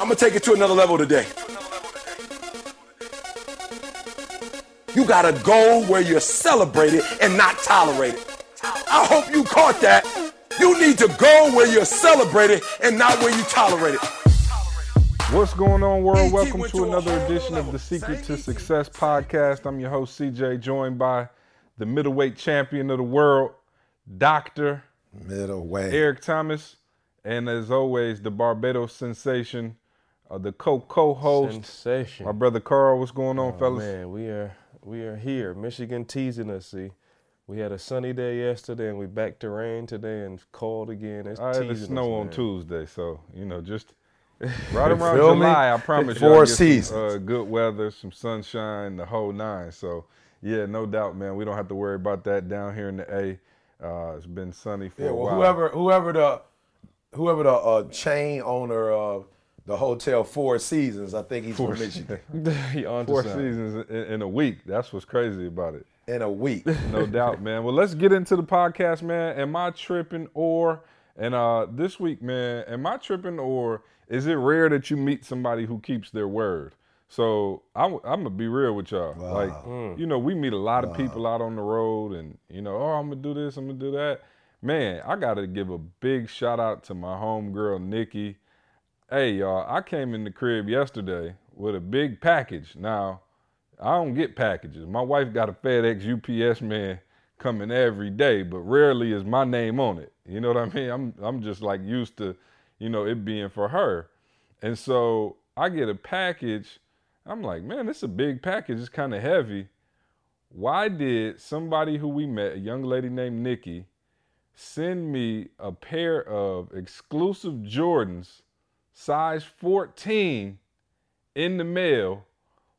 I'm gonna take it to another level today. You gotta go where you're celebrated and not tolerated. I hope you caught that. You need to go where you're celebrated and not where you tolerated. What's going on, world? Welcome to another edition of the Secret to Success podcast. I'm your host, CJ, joined by the middleweight champion of the world, Dr. Middleweight. Eric Thomas, and as always, the Barbados sensation, uh, the co-co-host, Sensation. my brother Carl. What's going on, Oh, fellas? Man, we are we are here. Michigan teasing us. See, we had a sunny day yesterday, and we back to rain today, and cold again. It's I had the snow us, on man. Tuesday, so you know, just right around feel me? July, I promise you, Four I get some, uh, good weather, some sunshine, the whole nine. So yeah, no doubt, man. We don't have to worry about that down here in the A. Uh, it's been sunny for Yeah, a well, while. whoever whoever the whoever the uh, chain owner of the hotel Four Seasons, I think he's Four from Michigan. he Four something. seasons in, in a week. That's what's crazy about it. In a week. No doubt, man. Well, let's get into the podcast, man. Am I tripping or and uh this week, man, am I tripping or is it rare that you meet somebody who keeps their word? So I'm, I'm gonna be real with y'all. Like, you know, we meet a lot of people out on the road, and you know, oh, I'm gonna do this, I'm gonna do that. Man, I gotta give a big shout out to my homegirl Nikki. Hey, y'all, I came in the crib yesterday with a big package. Now, I don't get packages. My wife got a FedEx UPS man coming every day, but rarely is my name on it. You know what I mean? I'm I'm just like used to, you know, it being for her. And so I get a package. I'm like, man, this is a big package. It's kind of heavy. Why did somebody who we met, a young lady named Nikki, send me a pair of exclusive Jordans, size 14, in the mail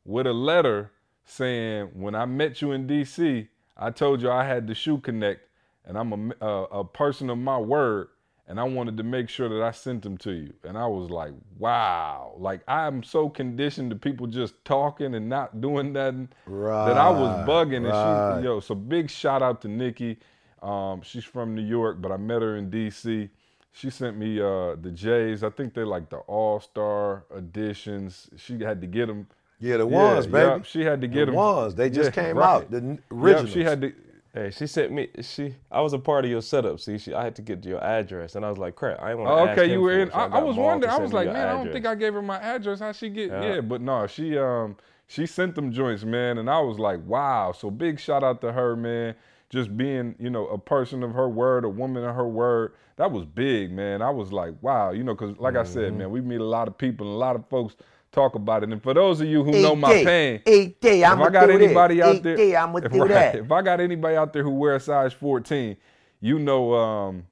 with a letter saying, "When I met you in D.C., I told you I had the shoe connect, and I'm a, a, a person of my word, and I wanted to make sure that I sent them to you." And I was like, "Wow!" Like I'm so conditioned to people just talking and not doing nothing that I was Right, bugging. And she, yo, so big shout out to Nikki. Um, she's from New York, but I met her in D.C. She sent me uh, the J's. I think they're like the All Star editions. She had to get them. Yeah, the ones, baby. Yup, she had to get the them. ones. They just Yeah, came right. out. The n- Yup, originals. she had to. Hey, she sent me. She, I was a part of your setup. See, she, I had to get your address, and I was like, "Crap, I ain't want to Oh, ask okay, him you were in. I, I was wondering. I was like, your man, I don't think I gave her my address. How she get? Yeah. Yeah, but no, she um she sent them joints, man, and I was like, wow. So big shout out to her, man. Just being, you know, a person of her word, a woman of her word. That was big, man. I was like, wow, you know, because like I Mm-hmm. said, man, we meet a lot of people, and a lot of folks talk about it. And for those of you who know my day, pain, eight day, if I got anybody that. out Eight there, day, I'ma if, do right, that. if I got anybody out there who wears size 14, you know, um,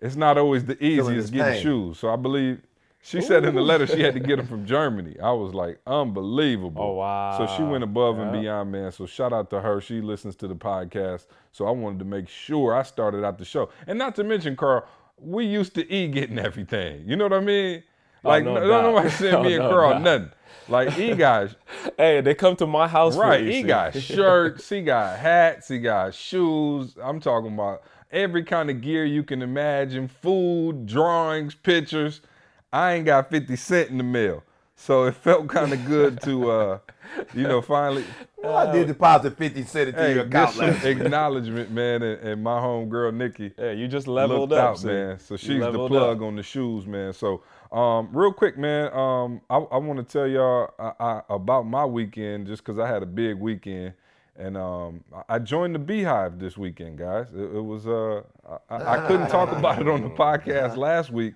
it's not always the easiest getting pain. shoes. So I believe she said in the letter she had to get them from Germany. I was like, unbelievable. Oh, wow. So she went above and beyond, man. So shout out to her. She listens to the podcast. So I wanted to make sure I started out the show. And not to mention, Carl, we used to E getting everything. You know what I mean? Oh, like, no no, doubt. nobody sent oh, me Oh, and no Carl nothing. Like E guys, Hey, they come to my house. Right. He got shirts, he got hats, he got shoes. I'm talking about every kind of gear you can imagine food, drawings, pictures. I ain't got 50 cent in the mail. So it felt kind of good to, uh, you know, finally. Well, I did deposit 50 cent into Hey, your account some last acknowledgement, man, and, and my homegirl Nikki Yeah, you just leveled up, out, man. So she's the plug up. on the shoes, man. So, um, real quick, man, um, I, I want to tell y'all I, I, about my weekend just because I had a big weekend, and um, I- I joined the Beyhive this weekend, guys. It, it was uh, I, I couldn't talk about it on the podcast last week.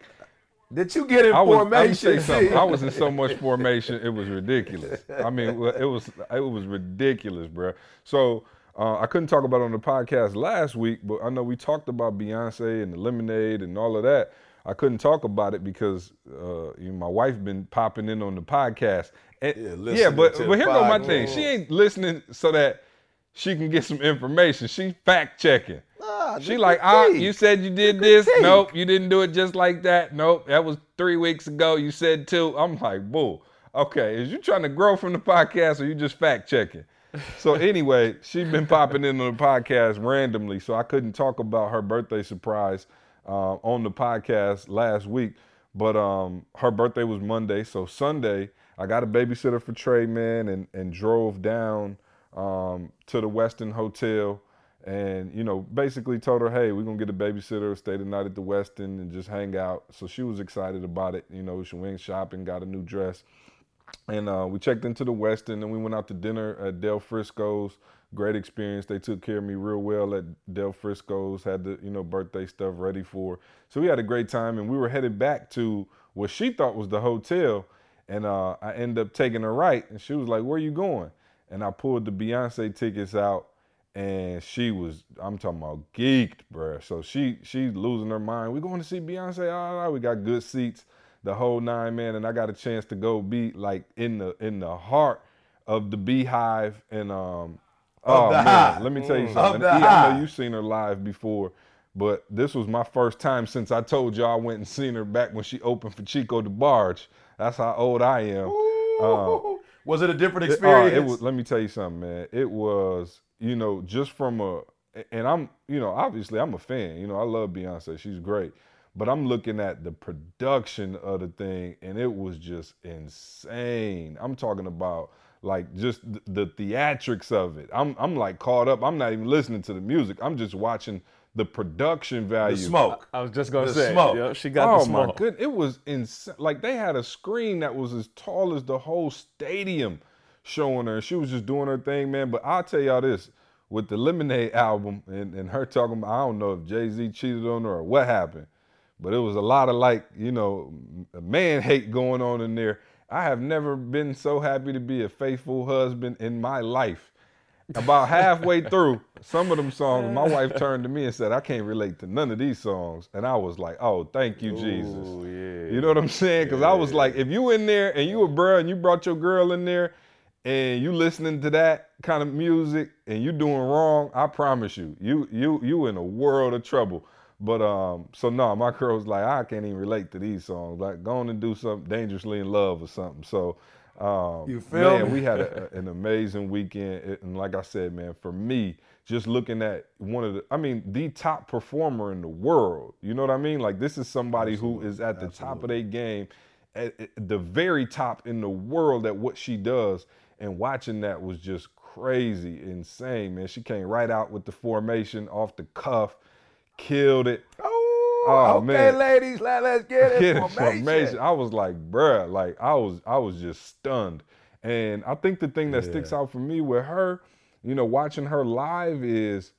Did you get in I was, I'm gonna formation? say. I was in so much formation, it was ridiculous. I mean, it was it was ridiculous, bro. So uh, I couldn't talk about it on the podcast last week, but I know we talked about Beyonce and the Lemonade and all of that. I couldn't talk about it because uh, you know, my wife been popping in on the podcast. And, Yeah, yeah, but to but the here go my thing. She ain't listening so that she can get some information. She fact checking. Nah, She like, ah, you said you did this. Nope, you didn't do it just like that. Nope, that was three weeks ago. You said two. I'm like, bull. Okay, is you trying to grow from the podcast or you just fact checking? So anyway, she's been popping into the podcast randomly, so I couldn't talk about her birthday surprise uh, on the podcast last week. But um, her birthday was Monday, so Sunday I got a babysitter for Trey, man, and and drove down um, to the Westin Hotel, and you know basically told her, hey, we're gonna get a babysitter, stay the night at the Westin, and just hang out. So she was excited about it. You know, she went shopping, got a new dress, and uh, we checked into the Westin, and we went out to dinner at Del Frisco's. Great experience. They took care of me real well at Del Frisco's. Had the you know birthday stuff ready for. So we had a great time, and we were headed back to what she thought was the hotel. And uh, I ended up taking her right, and she was like, "Where you going?" And I pulled the Beyonce tickets out, and she was, I'm talking about geeked, bruh. So she she's losing her mind. We going to see Beyonce. All right, we got good seats, the whole nine man, and I got a chance to go be like in the in the heart of the Beyhive and um. Of oh man, Hive. let me tell you Of something. I know you've seen her live before, but this was my first time since I told y'all I went and seen her back when she opened for Chico DeBarge. That's how old I am. Ooh. was it a different It- uh, experience? it was. Let me tell you something, man. It was, you know, just from a, and I'm, you know, obviously I'm a fan. You know, I love Beyonce. She's great. But I'm looking at the production of the thing, and it was just insane. I'm talking about like just th- the theatrics of it. I'm, I'm like caught up. I'm not even listening to the music. I'm just watching the production value. the smoke. I was just gonna The say, smoke. yeah, she got oh the smoke. my goodness, it was insane. Like they had a screen that was as tall as the whole stadium showing her. She was just doing her thing, man. But I'll tell y'all this: with the Lemonade album and, and her talking about, I don't know if Jay Z cheated on her or what happened, but it was a lot of like, you know, man hate going on in there. I have never been so happy to be a faithful husband in my life. About halfway through some of them songs, my wife turned to me and said, I can't relate to none of these songs. And I was like, oh, thank you, Jesus. Yeah. You know what I'm saying? Because I was like, if you in there and you a bro and you brought your girl in there and you listening to that kind of music and you doing wrong, I promise you, you you you in a world of trouble. But um, so no, my girl was like, I can't even relate to these songs. Like, go on and do something dangerously in love or something. So um, You feel man, me? we had a, an amazing weekend, and like I said, man, for me, just looking at one of the, I mean, the top performer in the world. You know what I mean? Like this is somebody who is at the top of their game, at, at the very top in the world at what she does, and watching that was just crazy, insane, man. She came right out with the formation off the cuff, killed it. Oh, Oh, okay, man. ladies, let, let's get it. Get Formation. information. I was like, bruh, like I was, I was just stunned. And I think the thing that sticks out for me with her, you know, watching her live is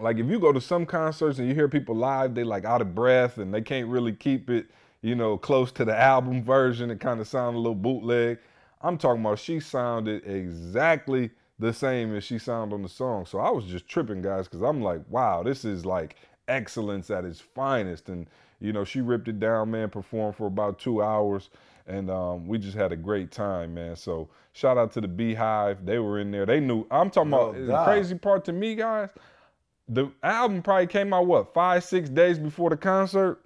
like if you go to some concerts and you hear people live, they like out of breath and they can't really keep it, you know, close to the album version. It kind of sound a little bootleg. I'm talking about she sounded exactly the same as she sounded on the song. So I was just tripping, guys, because I'm like, wow, this is like excellence at its finest. And you know, she ripped it down, man. Performed for about two hours, and um, we just had a great time, man. So shout out to the Beyhive. They were in there. They knew. I'm talking about the crazy part to me, guys. The album probably came out what five, six days before the concert.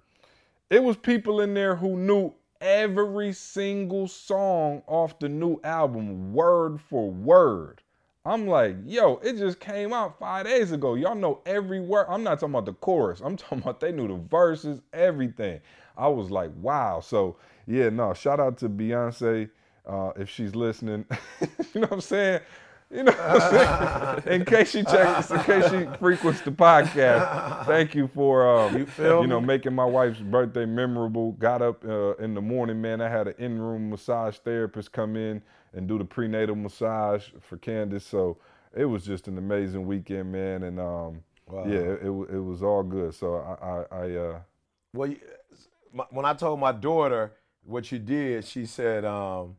It was people in there who knew every single song off the new album, word for word. I'm like, yo, it just came out five days ago. Y'all know every word. I'm not talking about the chorus. I'm talking about they knew the verses, everything. I was like, wow. So yeah, no, shout out to Beyonce uh, if she's listening. you know what I'm saying? You know what I'm saying? In case you check, in case you frequents the podcast, thank you for um, you, feel know making my wife's birthday memorable. Got up uh, in the morning, man. I had an in-room massage therapist come in and do the prenatal massage for Candace. So it was just an amazing weekend, man. And um, Wow. yeah, it, it it was all good. So I I, I uh, Well, you, my, when I told my daughter what you did, she said, um,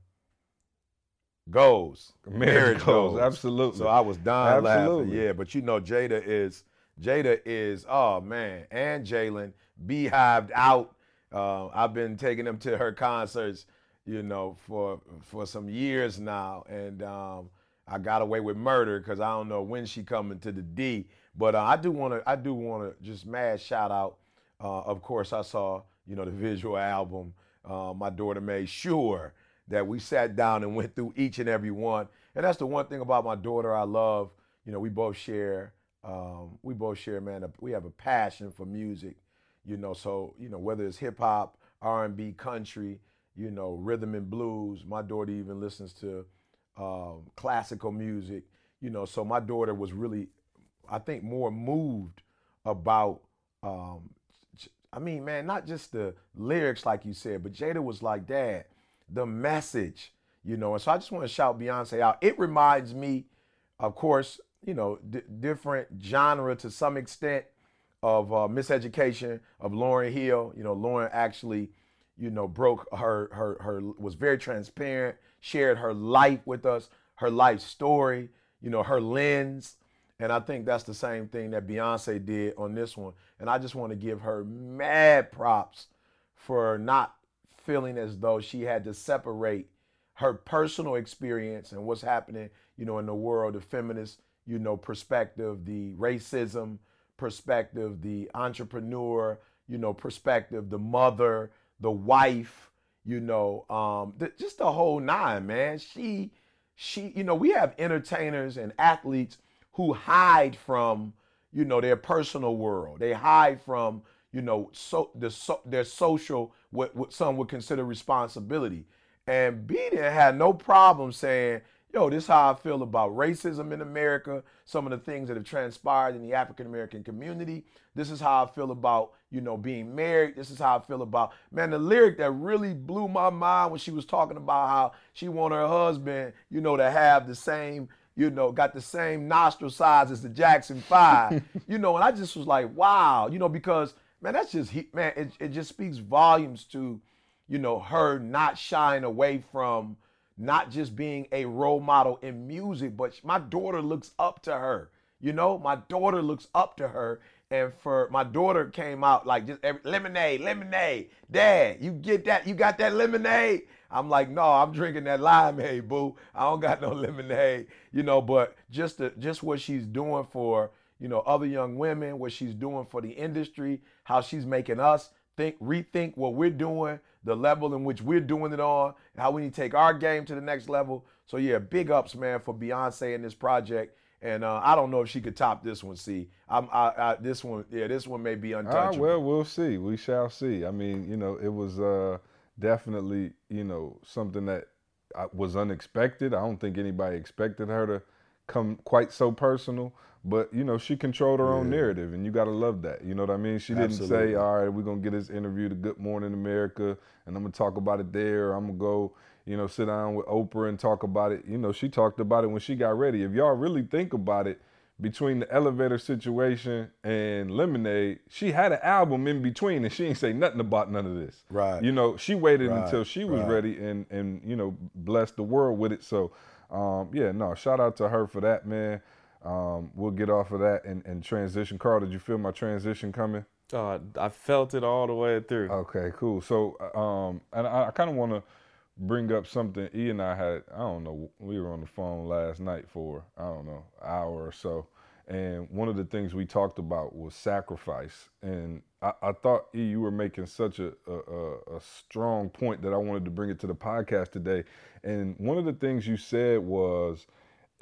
"Goes Marriage goals, absolutely. So I was dying Absolutely. laughing. Yeah, but you know, Jada is Jada is oh man, and Jalen beehived out. Uh, I've been taking them to her concerts, you know, for for some years now, and um, I got away with murder because I don't know when she coming to the D. But uh, I do want to I do want to just mad shout out. Uh, of course, I saw you know the visual album. Uh, my daughter made sure that we sat down and went through each and every one. And that's the one thing about my daughter I love. You know, we both share. Um, we both share, man. a- We have a passion for music. You know, so you know whether it's hip hop, R&B, country, you know, rhythm and blues. My daughter even listens to um, classical music, you know. So my daughter was really, I think, more moved about. Um, I mean, man, not just the lyrics like you said, but Jada was like, "Dad, the message," you know. And so I just want to shout Beyonce out. It reminds me, of course, you know, d- different genre to some extent of uh, Miseducation of Lauryn Hill. You know, Lauryn actually, you know, broke her her her was very transparent, shared her life with us, her life story, you know, her lens. And I think that's the same thing that Beyonce did on this one. And I just want to give her mad props for not feeling as though she had to separate her personal experience and what's happening, you know, in the world, the feminist, you know, perspective, the racism, perspective, the entrepreneur, you know, perspective, the mother, the wife, you know, um, the, just the whole nine, man. She, she, you know, we have entertainers and athletes who hide from, you know, their personal world. They hide from, you know, so the so, their social what, what some would consider responsibility. And B didn't have no problem saying, yo, this is how I feel about racism in America, some of the things that have transpired in the African American community. This is how I feel about, you know, being married. This is how I feel about, man, the lyric that really blew my mind when she was talking about how she wanted her husband, you know, to have the same, you know, got the same nostril size as the Jackson Five, you know, and I just was like, wow, you know, because, man, that's just, man, it, it just speaks volumes to, you know, her not shying away from, not just being a role model in music, but my daughter looks up to her. You know, my daughter looks up to her. And for my daughter came out like just every, lemonade, lemonade. Dad, you get that? You got that lemonade? I'm like, no, I'm drinking that limeade, boo. I don't got no lemonade, you know. But just the, just what she's doing for you know other young women, what she's doing for the industry, how she's making us think, rethink what we're doing, the level in which we're doing it on, how we need to take our game to the next level. So yeah, big ups, man, for Beyonce in this project. And uh, I don't know if she could top this one. See, I'm, I, I, this one, yeah, this one may be untouchable. Ah, well, we'll see. We shall see. I mean, you know, it was uh, definitely, you know, something that uh, was unexpected. I don't think anybody expected her to come quite so personal. But you know, she controlled her own narrative, and you gotta love that. You know what I mean? She didn't Absolutely. say, "All right, we're gonna get this interview to Good Morning America, and I'm gonna talk about it there. I'm gonna go, you know, sit down with Oprah and talk about it." You know, she talked about it when she got ready. If y'all really think about it, between the elevator situation and Lemonade, she had an album in between, and she ain't say nothing about none of this. Right. You know, she waited Right, until she was right. ready and and you know blessed the world with it. So, um, yeah, no, shout out to her for that, man. Um, we'll get off of that and, and transition. Carl, did you feel my transition coming? Uh, I felt it all the way through. Okay, cool. So, um, and I, I kind of want to bring up something E and I had. I don't know. We were on the phone last night for I don't know hour or so, and one of the things we talked about was sacrifice. And I, I thought E, you were making such a, a a a strong point that I wanted to bring it to the podcast today. And one of the things you said was,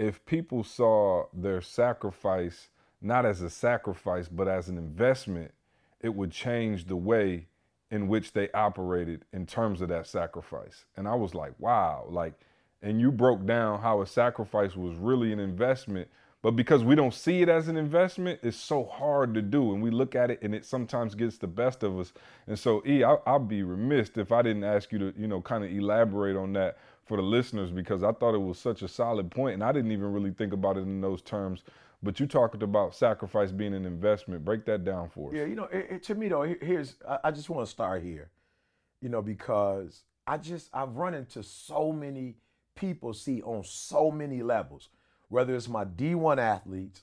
if people saw their sacrifice not as a sacrifice but as an investment, it would change the way in which they operated in terms of that sacrifice. And I was like, wow, like, and you broke down how a sacrifice was really an investment. But because we don't see it as an investment, it's so hard to do. And we look at it and it sometimes gets the best of us. And so, E, I, I'll be remiss if I didn't ask you to, you know, kind of elaborate on that for the listeners because I thought it was such a solid point and I didn't even really think about it in those terms. But you talked about sacrifice being an investment. Break that down for us. Yeah, you know, it, it- to me though, here's I, I just want to start here, you know, because I just I've run into so many people see on so many levels, whether it's my D1 athletes,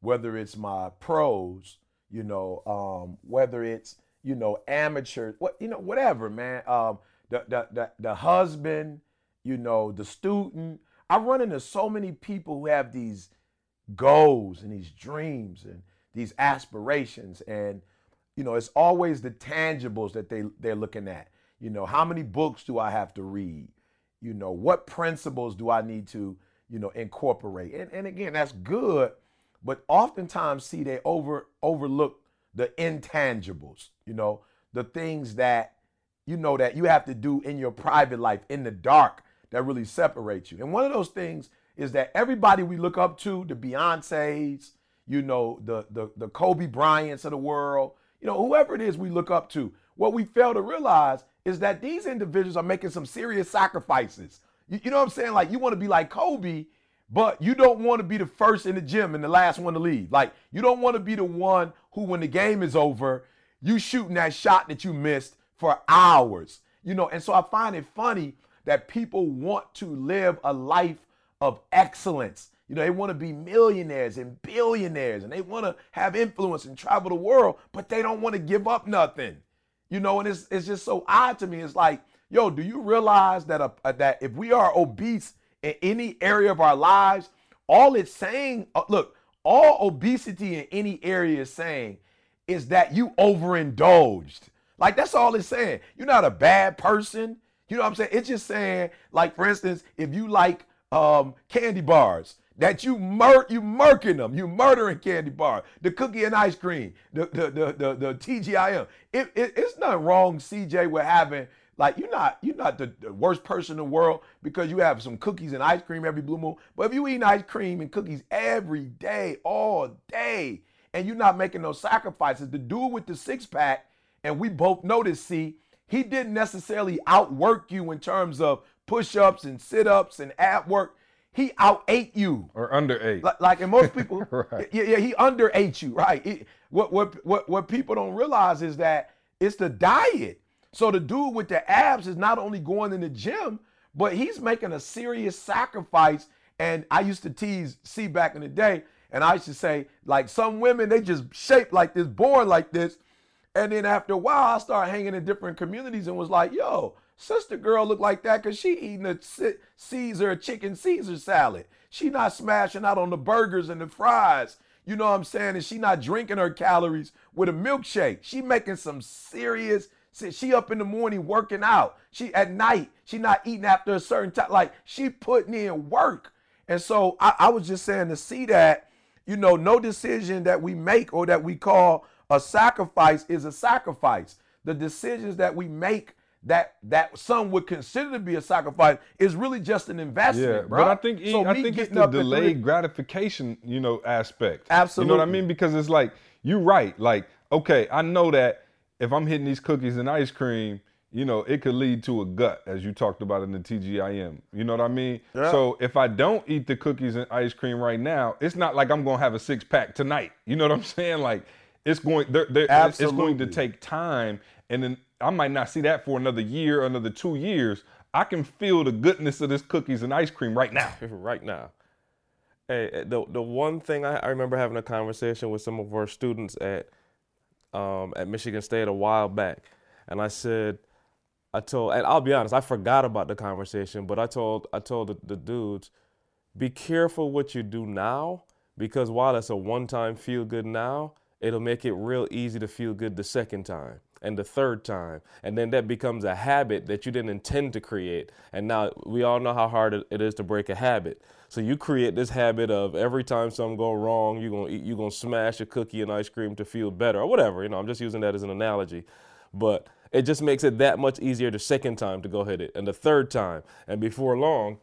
whether it's my pros, you know, um, whether it's you know amateurs, what you know, whatever, man. Um, the the the, the husband, you know, the student. I run into so many people who have these goals and these dreams and these aspirations. And you know it's always the tangibles that they they're looking at. You know how many books do i have to read? You know what principles do i need to you know incorporate? And, and again that's good but oftentimes see they over overlook the intangibles you know the things that you know, that you have to do in your private life in the dark that really separates you. And one of those things is that everybody we look up to, the Beyonces, you know, the the the Kobe Bryants of the world, you know, whoever it is we look up to, what we fail to realize is that these individuals are making some serious sacrifices. You, you know what I'm saying? Like you want to be like Kobe, but you don't want to be the first in the gym and the last one to leave. Like you don't want to be the one who, when the game is over, you shooting that shot that you missed for hours. You know, and so I find it funny that people want to live a life of excellence. You know, they want to be millionaires and billionaires and they want to have influence and travel the world, but they don't want to give up nothing. You know, and it's it's just so odd to me. It's like, yo, do you realize that a, that if we are obese in any area of our lives, all it's saying, uh, look, all obesity in any area is saying is that you overindulged. Like that's all it's saying. You're not a bad person. You know what I'm saying? It's just saying, like, for instance, if you like um, candy bars, that you mur you murking them, you murdering candy bar, the cookie and ice cream, the the the the, the TGIM. It, it, it's not wrong, CJ, with having like you're not you're not the, the, worst person in the world because you have some cookies and ice cream every blue moon. But if you eat ice cream and cookies every day, all day, and you're not making those sacrifices, the dude with the six pack, and we both noticed, see, he didn't necessarily outwork you in terms of push-ups and sit-ups and ab work he out ate you or under ate. Like, like and most people, right. yeah, yeah, he under ate you, right? what what what what people don't realize is that it's the diet. So the dude with the abs is not only going in the gym, but he's making a serious sacrifice. And I used to tease C back in the day, and I used to say like some women they just shaped like this, born like this, and then after a while I started hanging in different communities and was like, yo, Sister girl look like that because she eating a Caesar, a chicken Caesar salad. She not smashing out on the burgers and the fries. You know what I'm saying? And she not drinking her calories with a milkshake. She making some serious. She up in the morning working out. She at night. She not eating after a certain time. Like she putting in work. And so I, I was just saying to see that, you know, no decision that we make or that we call a sacrifice is a sacrifice. The decisions that we make that that some would consider to be a sacrifice is really just an investment, yeah, bro. But I think so I think it's the delayed gratification, you know, aspect. Absolutely. You know what I mean? Because it's like you're right. Like, okay, I know that if I'm hitting these cookies and ice cream, you know, it could lead to a gut, as you talked about in the TGIM. You know what I mean? Yeah. So if I don't eat the cookies and ice cream right now, it's not like I'm gonna have a six pack tonight. You know what I'm saying? Like it's going, they're, they're, it's going to take time, and then I might not see that for another year, another two years. I can feel the goodness of this cookies and ice cream right now. right now. Hey, eh, the the one thing I, I, remember having a conversation with some of our students at um, at Michigan State a while back, and I said, I told, and I'll be honest, I forgot about the conversation, but I told I told the, the dudes, be careful what you do now, because while it's a one time feel good now, it'll make it real easy to feel good the second time and the third time. And then that becomes a habit that you didn't intend to create. And now we all know how hard it is to break a habit. So you create this habit of every time something go wrong, you're gonna eat, you're gonna smash a cookie and ice cream to feel better or whatever. You know, I'm just using that as an analogy. But it just makes it that much easier the second time to go hit it and the third time. And before long,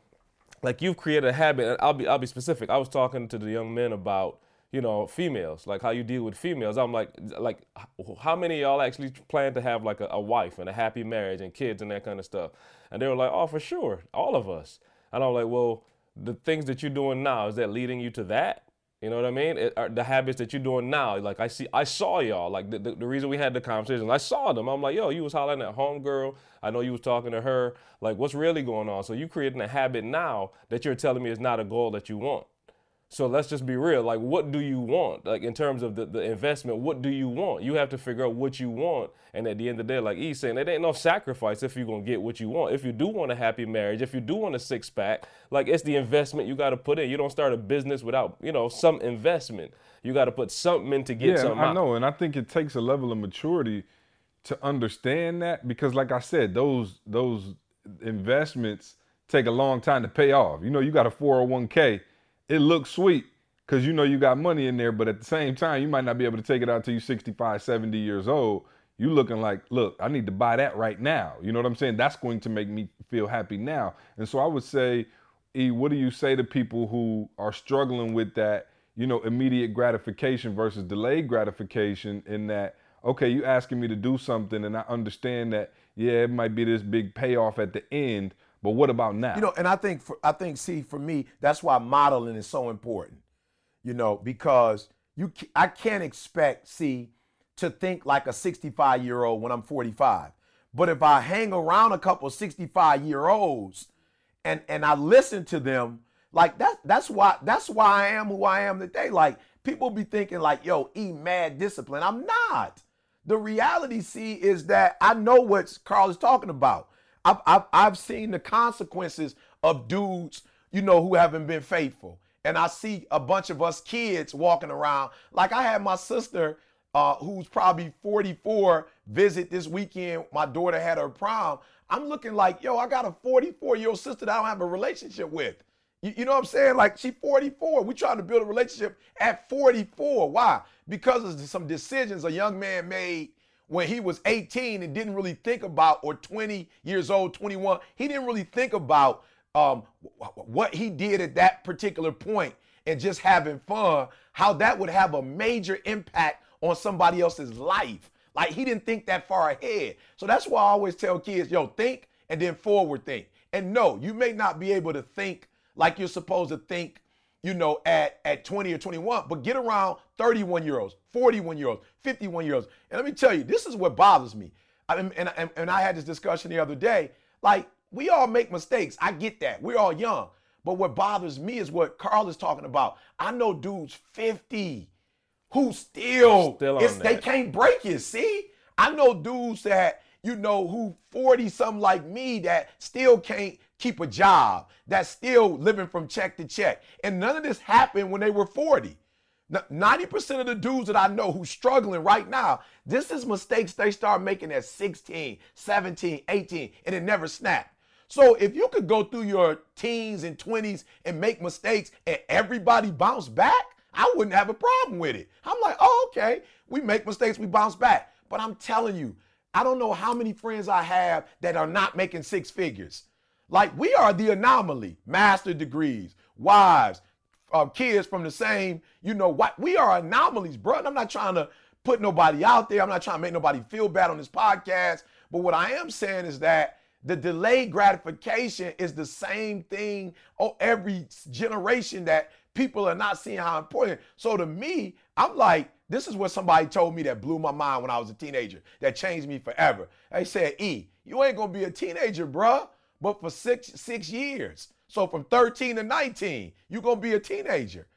like you've created a habit, and I'll be I'll be specific. I was talking to the young men about you know, females, like how you deal with females. I'm like, like, how many y'all actually plan to have like a, a, wife and a happy marriage and kids and that kind of stuff? And they were like, oh, for sure, all of us. And I'm like, well, the things that you're doing now is that leading you to that? You know what I mean? It, the habits that you're doing now, like I see, I saw y'all. Like the, the, the, reason we had the conversation, I saw them. I'm like, yo, you was hollering at homegirl. I know you was talking to her. Like, what's really going on? So you creating a habit now that you're telling me is not a goal that you want. So let's just be real. Like, what do you want? Like, in terms of the, the investment, what do you want? You have to figure out what you want. And at the end of the day, like he's saying, it ain't no sacrifice if you're going to get what you want. If you do want a happy marriage, if you do want a six pack, like, it's the investment you got to put in. You don't start a business without, you know, some investment. You got to put something in to get yeah, something I out. know. And I think it takes a level of maturity to understand that because, like I said, those, those investments take a long time to pay off. You know, you got a 401k it looks sweet because you know you got money in there, but at the same time, you might not be able to take it out till you're 65, 70 years old. you looking like, look, I need to buy that right now. You know what I'm saying? That's going to make me feel happy now. And so I would say, E, what do you say to people who are struggling with that, you know, immediate gratification versus delayed gratification in that, okay, you asking me to do something and I understand that, yeah, it might be this big payoff at the end, but what about now? You know, and I think for, I think see for me that's why modeling is so important. You know, because you I can't expect see to think like a 65 year old when I'm 45. But if I hang around a couple 65 year olds and and I listen to them, like that's that's why that's why I am who I am today. Like people be thinking like, yo, E mad discipline. I'm not. The reality, see, is that I know what Carl is talking about. I've, I've, I've seen the consequences of dudes, you know, who haven't been faithful. And I see a bunch of us kids walking around. Like I had my sister uh, who's probably 44 visit this weekend. My daughter had her prom. I'm looking like, yo, I got a 44 year old sister that I don't have a relationship with. You, you know what I'm saying? Like she 44. We trying to build a relationship at 44. Why? Because of some decisions a young man made when he was 18 and didn't really think about, or 20 years old, 21. He didn't really think about um, what he did at that particular point and just having fun, how that would have a major impact on somebody else's life. Like he didn't think that far ahead. So that's why I always tell kids, yo, think and then forward think. And no, you may not be able to think like you're supposed to think, you know, at, at 20 or 21, but get around 31 year olds, 41 year olds, 51 year olds. And let me tell you, this is what bothers me. I, and, and, and I had this discussion the other day. Like, we all make mistakes. I get that. We're all young. But what bothers me is what Carl is talking about. I know dudes 50, who still, still they can't break it. See, I know dudes that you know who 40 something like me that still can't keep a job, that's still living from check to check. And none of this happened when they were 40. 90% of the dudes that I know who's struggling right now, this is mistakes they start making at 16, 17, 18, and it never snapped. So if you could go through your teens and 20s and make mistakes and everybody bounce back, I wouldn't have a problem with it. I'm like, oh, okay. We make mistakes, we bounce back. But I'm telling you, I don't know how many friends I have that are not making six figures. Like we are the anomaly, master degrees, wives, uh, kids from the same, you know, what we are anomalies, bro. And I'm not trying to put nobody out there. I'm not trying to make nobody feel bad on this podcast. But what I am saying is that the delayed gratification is the same thing oh, every generation that people are not seeing how important. So to me, I'm like, this is what somebody told me that blew my mind when I was a teenager, that changed me forever. They said, E, you ain't gonna be a teenager, bruh, but for six six years. So from 13 to 19, you're gonna be a teenager.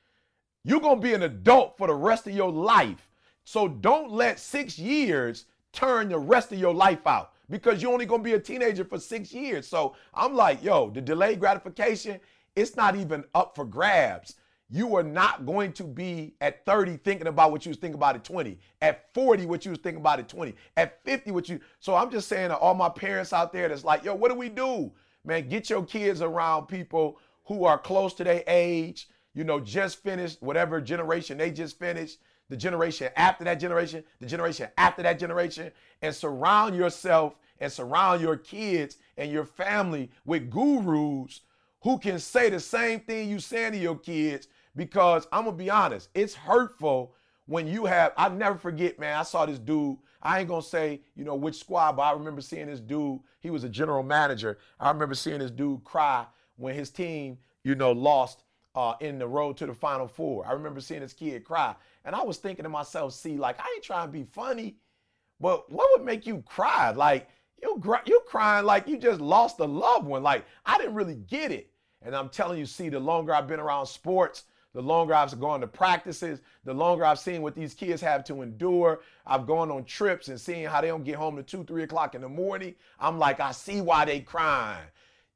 You're gonna be an adult for the rest of your life. So don't let six years turn the rest of your life out because you're only gonna be a teenager for six years. So I'm like, yo, the delayed gratification, it's not even up for grabs you are not going to be at 30 thinking about what you was thinking about at 20 at 40 what you was thinking about at 20 at 50 what you so i'm just saying to all my parents out there that's like yo what do we do man get your kids around people who are close to their age you know just finished whatever generation they just finished the generation after that generation the generation after that generation and surround yourself and surround your kids and your family with gurus who can say the same thing you saying to your kids because I'm gonna be honest, it's hurtful when you have. I never forget, man. I saw this dude. I ain't gonna say, you know, which squad, but I remember seeing this dude. He was a general manager. I remember seeing this dude cry when his team, you know, lost uh, in the road to the Final Four. I remember seeing this kid cry, and I was thinking to myself, see, like I ain't trying to be funny, but what would make you cry? Like you, you crying like you just lost a loved one. Like I didn't really get it. And I'm telling you, see, the longer I've been around sports, the longer I've gone to practices, the longer I've seen what these kids have to endure. I've gone on trips and seeing how they don't get home to two, three o'clock in the morning. I'm like, I see why they crying.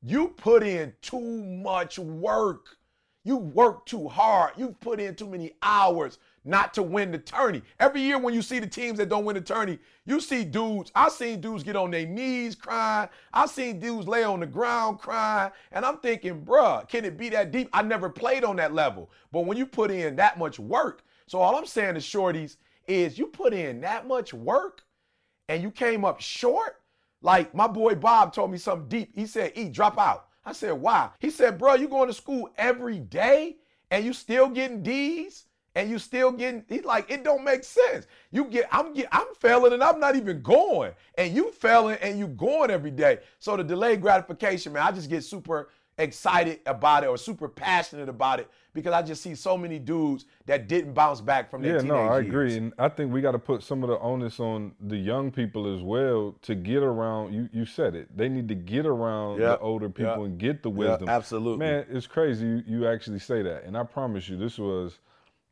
You put in too much work. You work too hard. You've put in too many hours not to win the tourney. Every year when you see the teams that don't win the tourney, you see dudes. I've seen dudes get on their knees crying. I've seen dudes lay on the ground crying. And I'm thinking, bruh, can it be that deep? I never played on that level. But when you put in that much work, so all I'm saying to shorties is you put in that much work and you came up short, like my boy Bob told me something deep. He said, "E, drop out." I said, "Why?" He said, "Bro, you going to school every day and you still getting D's." And you still getting he's like it don't make sense you get i'm get i'm failing and i'm not even going and you failing and you going every day so the delayed gratification man i just get super excited about it or super passionate about it because i just see so many dudes that didn't bounce back from their yeah, no, I years. agree, and I think we got to put some of the onus on the young people as well to get around. You you said it. They need to get around the older people yep, and get the yep, wisdom. absolutely. man. It's crazy you, you actually say that, and I promise you, this was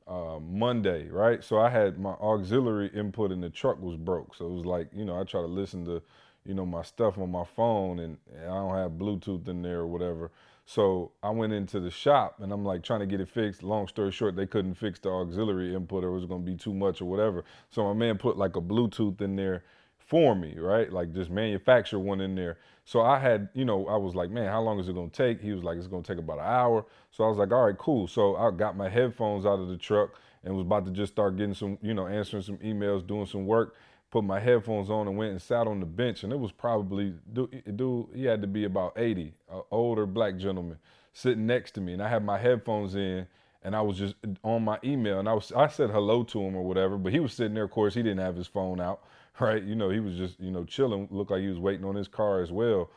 uh, Monday, right? So I had my auxiliary input in the truck was broke, so it was like you know I try to listen to you know my stuff on my phone, and, and I don't have Bluetooth in there or whatever. So I went into the shop and I'm like trying to get it fixed. Long story short, they couldn't fix the auxiliary input or it was gonna be too much or whatever. So my man put like a Bluetooth in there for me, right? Like just manufacture one in there. So I had, you know, I was like, man, how long is it gonna take? He was like, it's gonna take about an hour. So I was like, all right, cool. So I got my headphones out of the truck and was about to just start getting some, you know, answering some emails, doing some work. Put my headphones on and went and sat on the bench, and it was probably dude. he had to be about 80, an older black gentleman, sitting next to me, and I had my headphones in, and I was just uh, on my email, and I was I said hello to him or whatever, but he was sitting there. Of course, he didn't have his phone out, right? You know, he was just you know chilling. Looked like he was waiting on his car as well,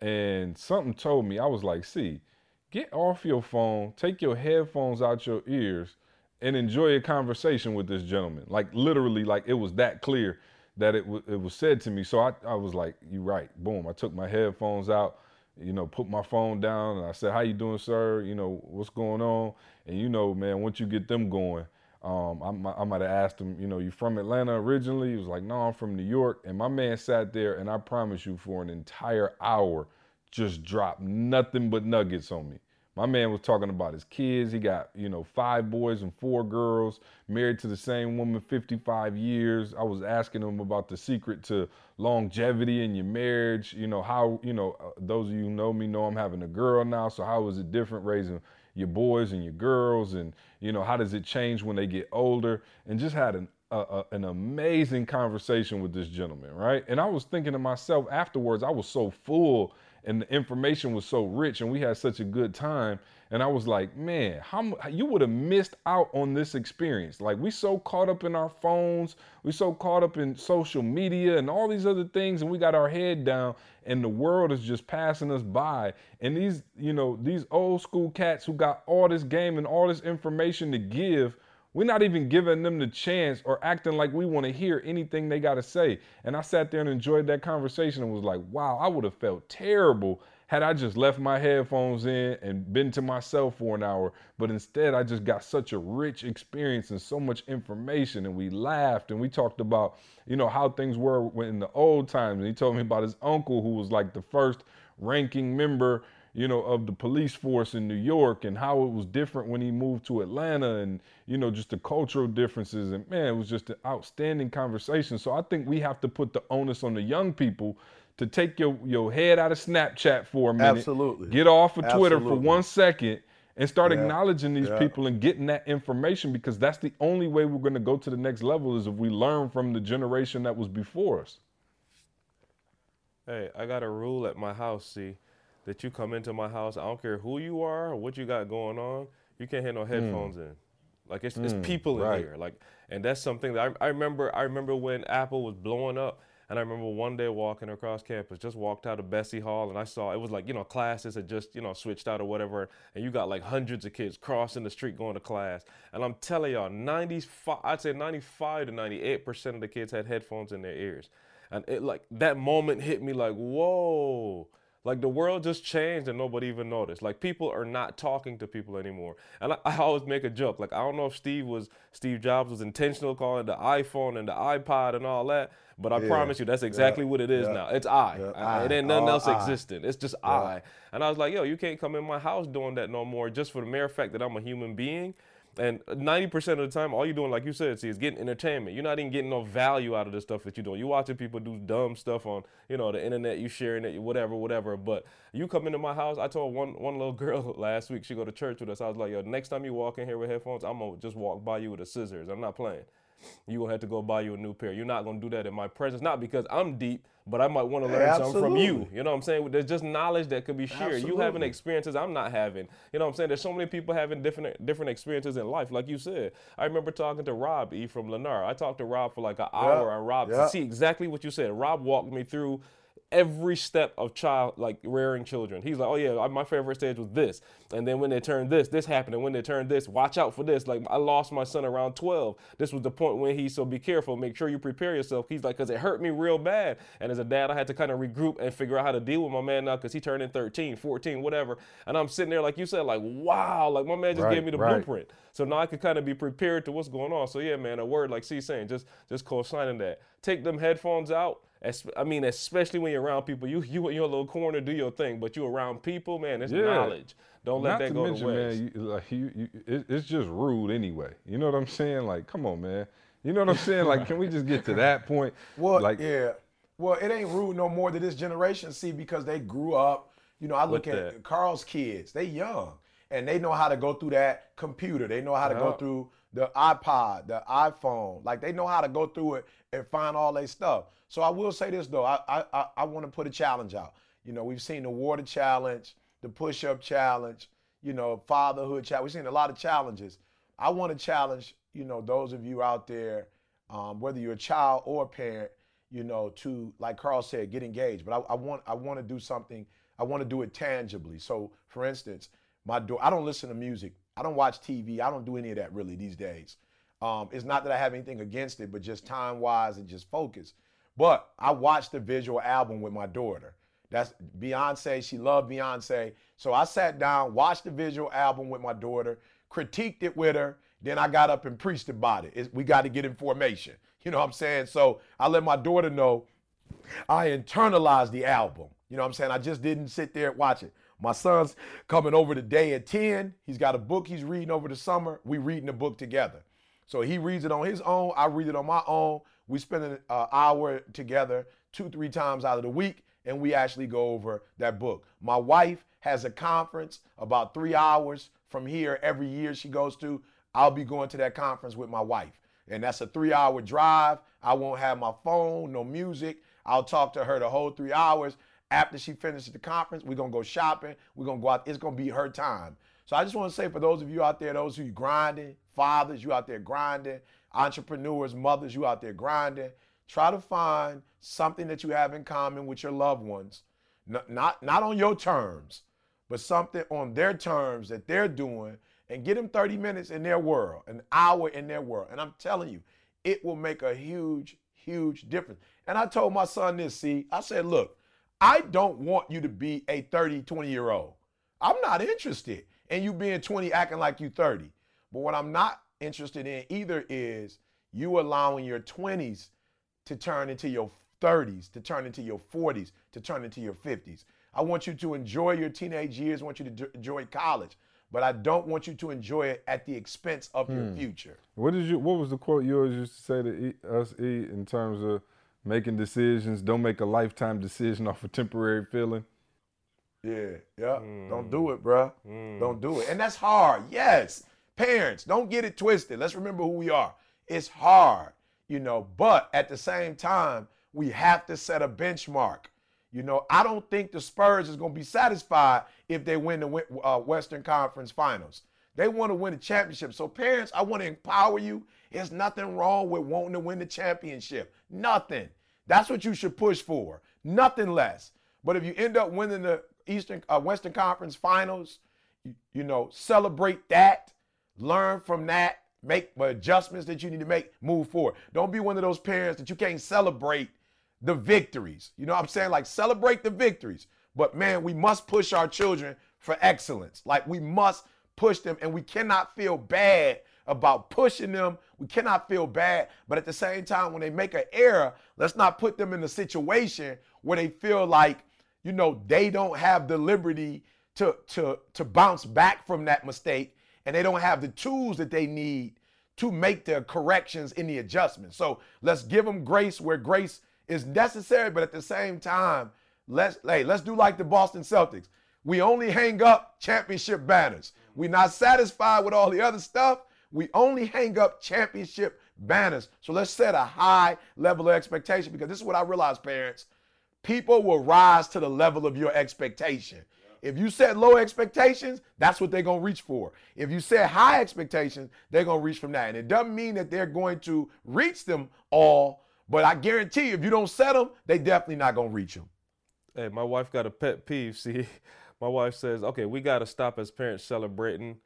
and something told me I was like, see, get off your phone, take your headphones out your ears, and enjoy a conversation with this gentleman. Like literally, like it was that clear that it, w- it was said to me. So I, I was like, you right. Boom. I took my headphones out, you know, put my phone down and I said, how you doing, sir? You know, what's going on? And you know, man, once you get them going, um, I, I might have asked him, you know, you from Atlanta originally? He was like, no, I'm from New York. And my man sat there and I promise you for an entire hour, just dropped nothing but nuggets on me. My man was talking about his kids. He got, you know, five boys and four girls, married to the same woman 55 years. I was asking him about the secret to longevity in your marriage. You know, how, you know, uh, those of you know me know I'm having a girl now. So how is it different raising your boys and your girls? And, you know, how does it change when they get older? And just had an, an amazing conversation with this gentleman, right? And I was thinking to myself afterwards, I was so full and the information was so rich and we had such a good time and i was like man how you would have missed out on this experience like we so caught up in our phones we so caught up in social media and all these other things and we got our head down and the world is just passing us by and these you know these old school cats who got all this game and all this information to give we're not even giving them the chance or acting like we want to hear anything they got to say. And I sat there and enjoyed that conversation and was like, wow, I would have felt terrible had I just left my headphones in and been to myself for an hour. But instead, I just got such a rich experience and so much information. And we laughed and we talked about, you know, how things were in the old times. And he told me about his uncle who was like the first ranking member you know, of the police force in New York and how it was different when he moved to Atlanta and, you know, just the cultural differences. And man, it was just an outstanding conversation. So I think we have to put the onus on the young people to take your, your head out of Snapchat for a minute. Absolutely. Get off of Twitter for one second and start Yeah. acknowledging these Yeah. people and getting that information because that's the only way we're going to go to the next level is if we learn from the generation that was before us. Hey, I got a rule at my house, see, that you come into my house, I don't care who you are or what you got going on, you can't have no hmm. headphones in. Like it's, it's hmm. people in right. here. Like and that's something that I, I remember I remember when Apple was blowing up and I remember one day walking across campus, just walked out of Bessey Hall and I saw it was like, you know, classes had just, you know, switched out or whatever, and you got like hundreds of kids crossing the street going to class. And I'm telling y'all, 95 I'd say 95 to 98% of the kids had headphones in their ears. And it like that moment hit me like, whoa. Like the world just changed and nobody even noticed. Like people are not talking to people anymore. And I, I always make a joke. Like I don't know if Steve was Steve Jobs was intentional calling the iPhone and the iPod and all that, but I Yeah. promise you that's exactly Yeah. what it is Yeah. now. It's I. I. It ain't nothing All else I. existing. It's just I. And I was like, yo, you can't come in my house doing that no more just for the mere fact that I'm a human being. And 90% of the time, all you're doing, like you said, see, is getting entertainment. You're not even getting no value out of the stuff that you're doing. You're watching people do dumb stuff on, you know, the internet, you sharing it, whatever, whatever. But you come into my house, I told one one little girl last week, she go to church with us. I was like, yo, next time you walk in here with headphones, I'm gonna just walk by you with a scissors. I'm not playing. you're gonna have to go buy you a new pair. You're not gonna do that in my presence, not because I'm deep, but I might want to learn something from you. You know what I'm saying? There's just knowledge that could be shared. You having experiences I'm not having. You know what I'm saying? There's so many people having different different experiences in life. Like you said, I remember talking to Rob E from Lennar. I talked to Rob for like an hour, and Rob to see exactly what you said. Rob walked me through every step of child like rearing children. He's like, oh yeah, my favorite stage was this, and then when they turned this, this happened, and when they turned this, watch out for this. Like I lost my son around 12. This was the point when he so be careful, make sure you prepare yourself. He's like, cause it hurt me real bad, and as a dad, I had to kind of regroup and figure out how to deal with my man now, cause he turned in 13, 14, whatever, and I'm sitting there like you said, like wow, like my man just Right, gave me the right. blueprint. So now I can kind of be prepared to what's going on. So yeah, man, a word like C saying, just just co-signing that. Take them headphones out. Es- I mean, especially when you're around people, you you in your little corner, do your thing. But you around people, man, it's Yeah. knowledge. Don't let Not that to go mention, to waste. man, you, like you, you it, it's just rude anyway. You know what I'm saying? Like, come on, man. You know what I'm saying? Like, can we just get to that point? Well, like, yeah. Well, it ain't rude no more to this generation, see, because they grew up. You know, I look at that. Carl's kids. They young. And they know how to go through that computer. They know how to go through the iPod, the iPhone. Like they know how to go through it and find all their stuff. So I will say this though. I I I, want to put a challenge out. You know, we've seen the water challenge, the push-up challenge, you know, fatherhood challenge. We've seen a lot of challenges. I want to challenge, you know, those of you out there, um, whether you're a child or a parent, you know, to like Carl said, get engaged. But I, I want I want to do something. I want to do it tangibly. So, for instance, my door. I don't listen to music. I don't watch TV. I don't do any of that really these days. Um, it's not that I have anything against it, but just time wise and just focus. But I watched the visual album with my daughter. That's Beyonce. She loved Beyonce. So I sat down, watched the visual album with my daughter, critiqued it with her. Then I got up and preached about it. It's- we got to get information. You know what I'm saying? So I let my daughter know I internalized the album. You know what I'm saying? I just didn't sit there and watch it. My son's coming over today at 10. He's got a book he's reading over the summer. We reading the book together. So he reads it on his own. I read it on my own. We spend an uh, hour together two, three times out of the week, and we actually go over that book. My wife has a conference about three hours from here every year she goes to. I'll be going to that conference with my wife. And that's a three hour drive. I won't have my phone, no music. I'll talk to her the whole three hours. After she finishes the conference, we're gonna go shopping. We're gonna go out. It's gonna be her time. So I just want to say for those of you out there, those who grinding, fathers, you out there grinding, entrepreneurs, mothers, you out there grinding, try to find something that you have in common with your loved ones. N- Not, not on your terms, but something on their terms that they're doing and get them 30 minutes in their world, an hour in their world. And I'm telling you, it will make a huge, huge difference. And I told my son this, see, I said, look, I don't want you to be a 30, 20 year old. I'm not interested in you being 20 acting like you 30. But what I'm not interested in either is you allowing your 20s to turn into your 30s, to turn into your 40s, to turn into your 50s. I want you to enjoy your teenage years, I want you to d- enjoy college, but I don't want you to enjoy it at the expense of your hmm. future. what did you? What was the quote you always used to say to e, us, E, in terms of making decisions? Don't make a lifetime decision off a temporary feeling. Yeah, yeah. Don't do it, bruh. Don't do it. And that's hard. Yes. Parents, don't get it twisted. Let's remember who we are. It's hard, you know, but at the same time, we have to set a benchmark. You know, I don't think the Spurs is going to be satisfied if they win the uh, Western Conference Finals. They want to win a championship. So, parents, I want to empower you. There's nothing wrong with wanting to win the championship. Nothing. That's what you should push for. Nothing less. But if you end up winning the Eastern uh, Western Conference Finals, you, you know, celebrate that, learn from that, make the adjustments that you need to make, move forward. Don't be one of those parents that you can't celebrate the victories. You know what I'm saying? Like celebrate the victories. But man, we must push our children for excellence. Like we must push them and we cannot feel bad about pushing them. We cannot feel bad, but at the same time when they make an error, let's not put them in a situation where they feel like, you know, they don't have the liberty to to to bounce back from that mistake and they don't have the tools that they need to make the corrections in the adjustments. So let's give them grace where grace is necessary, but at the same time, let's hey, let's do like the Boston Celtics. We only hang up championship banners. We're not satisfied with all the other stuff. We only hang up championship banners. So let's set a high level of expectation because this is what I realize, parents. People will rise to the level of your expectation. If you set low expectations, that's what they're going to reach for. If you set high expectations, they're going to reach from that. And it doesn't mean that they're going to reach them all, but I guarantee you, if you don't set them, they definitely not going to reach them. Hey, my wife got a pet peeve. See, my wife says, okay, we got to stop as parents celebrating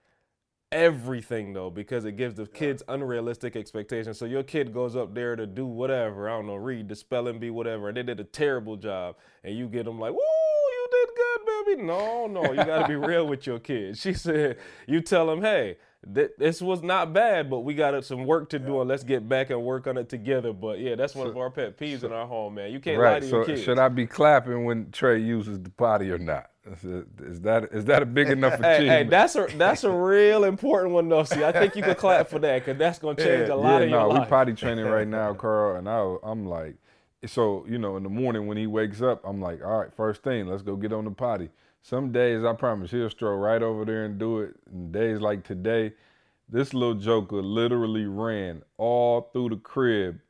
everything though because it gives the kids unrealistic expectations. So your kid goes up there to do whatever i don't know read the spelling bee whatever and they did a terrible job. And you get them like woo you did good baby. No no you got to be real with your kid. She said you tell them hey th- this was not bad but we got some work to do and let's get back and work on it together. But yeah that's one of our pet peeves in our home man. You can't lie Right. to So your kids. should I be clapping when Trey uses the potty or not? Is, that is that a big enough Hey, achievement? hey, that's a that's a real important one though. See, I think you could clap for that because that's gonna change Yeah, a lot yeah, of your no, we life. potty training right now, Carl, and I, I'm like, so you know, in the morning when he wakes up, I'm like, all right, first thing, let's go get on the potty. Some days, I promise, he'll stroll right over there and do it. And days like today, this little joker literally ran all through the crib,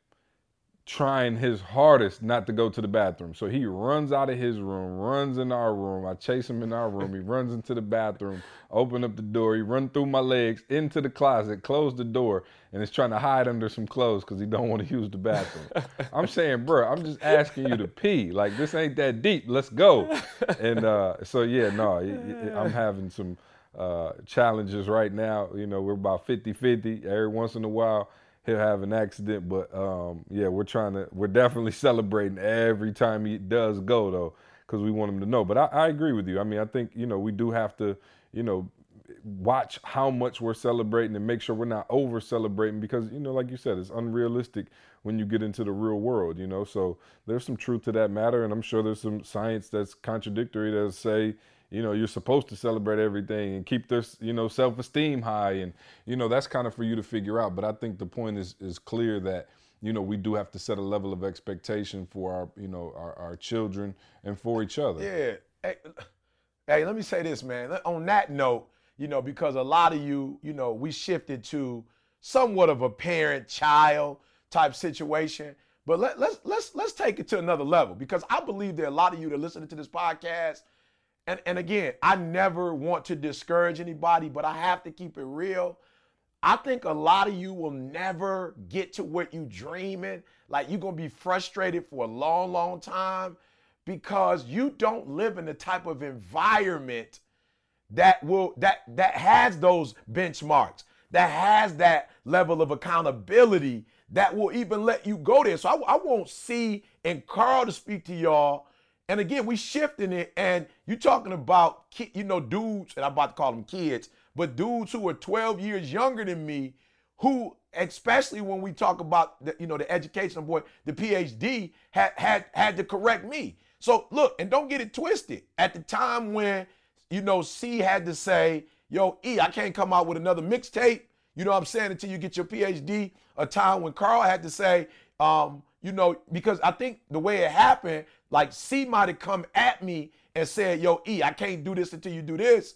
trying his hardest not to go to the bathroom. So he runs out of his room, runs in our room. I chase him in our room. He runs into the bathroom, open up the door. He run through my legs into the closet, close the door, and is trying to hide under some clothes because he don't want to use the bathroom. I'm saying, bro, I'm just asking you to pee. Like this ain't that deep. Let's go. And uh, so yeah, no, I'm having some uh, challenges right now. You know, we're about 50-50 every once in a while he'll have an accident. But um, yeah, we're trying to, we're definitely celebrating every time he does go though, because we want him to know. But I, I agree with you. I mean, I think you know we do have to, you know, watch how much we're celebrating and make sure we're not over celebrating because you know, like you said, it's unrealistic when you get into the real world. You know, so there's some truth to that matter, and I'm sure there's some science that's contradictory that say you know you're supposed to celebrate everything and keep this you know self-esteem high and you know that's kind of for you to figure out but i think the point is is clear that you know we do have to set a level of expectation for our you know our, our children and for each other Yeah. Hey, hey, let me say this, man. On that note, you know, because a lot of you, you know, we shifted to somewhat of a parent-child type situation. But let, let's let's let's take it to another level because I believe there are a lot of you that are listening to this podcast. And, and again, I never want to discourage anybody, but I have to keep it real. I think a lot of you will never get to what you dreaming. Like you're gonna be frustrated for a long, long time because you don't live in the type of environment that will that that has those benchmarks, that has that level of accountability that will even let you go there. So I, I won't see and Carl to speak to y'all. And again, we shifting it, and you talking about ki- you know dudes, and I'm about to call them kids, but dudes who are 12 years younger than me, who especially when we talk about the, you know the educational boy, the PhD had had had to correct me. So look, and don't get it twisted. At the time when you know C had to say, "Yo, E, I can't come out with another mixtape." You know what I'm saying? Until you get your PhD. A time when Carl had to say, um, you know, because I think the way it happened, like C might have come at me and said, "Yo, E, I can't do this until you do this."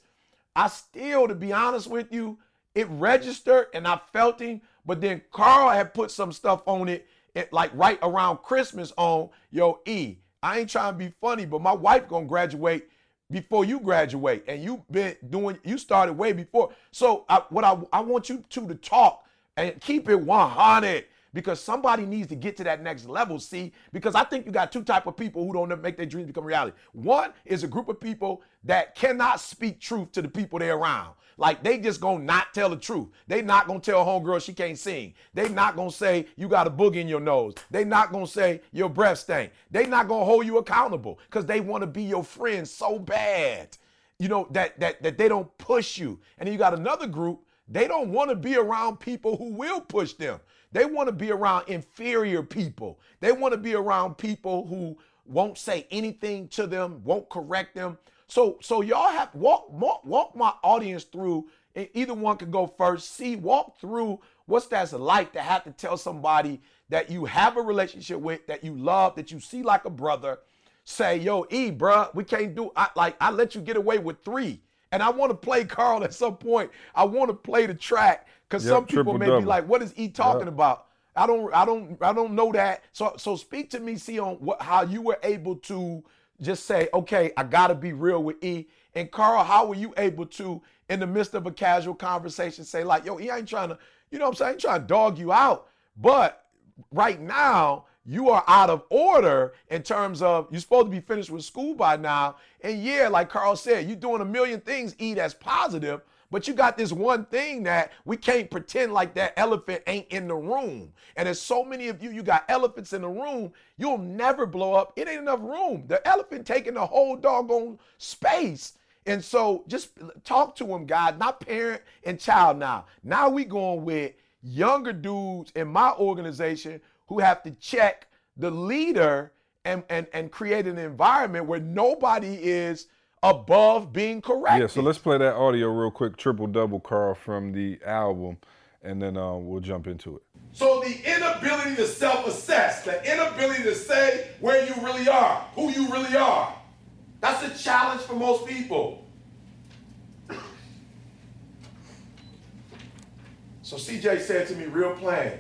I still, to be honest with you, it registered and I felt him. But then Carl had put some stuff on it, it like right around Christmas on, yo, E, I ain't trying to be funny, but my wife gonna graduate before you graduate. And you been doing, you started way before. So I, what I, I want you two to talk and keep it 100 because somebody needs to get to that next level see? Because i think you got two type of people who don't make their dreams become reality. One is a group of people that cannot speak truth to the people they're around. Like they just gonna not tell the truth. They not gonna tell homegirl she can't sing. They not gonna say you got a boogie in your nose. They not gonna say your breath stink. They not gonna hold you accountable because they want to be your friend so bad you know that that that they don't push you. And then you got another group they don't want to be around people who will push them they want to be around inferior people. They want to be around people who won't say anything to them, won't correct them. So, so y'all have walk walk, walk my audience through. and Either one could go first. See, walk through what's that's like to have to tell somebody that you have a relationship with, that you love, that you see like a brother. Say, yo, E, bruh, we can't do. I like I let you get away with three, and I want to play Carl at some point. I want to play the track because Yep, some people may be like, "What is E talking Yep. about?" I don't I don't I don't know that. So so speak to me, see on what how you were able to just say, okay, I gotta be real with E. And Carl, how were you able to, in the midst of a casual conversation, say, like, yo, E ain't trying to, you know what I'm saying? I ain't trying to dog you out. But right now, you are out of order in terms of you're supposed to be finished with school by now. And yeah, like Carl said, you're doing a million things, E, that's positive, but you got this one thing that we can't pretend like that elephant ain't in the room. And there's so many of you, you got elephants in the room, you'll never blow up. It ain't enough room. The elephant taking the whole doggone space. And so just talk to him, God, not parent and child now. Now we going with younger dudes in my organization who have to check the leader and, and, and create an environment where nobody is above being corrected. Yeah, so let's play that audio real quick, triple double, Carl, from the album, and then uh, we'll jump into it. So the inability to self-assess, the inability to say where you really are, who you really are, that's a challenge for most people. So CJ said to me real plain,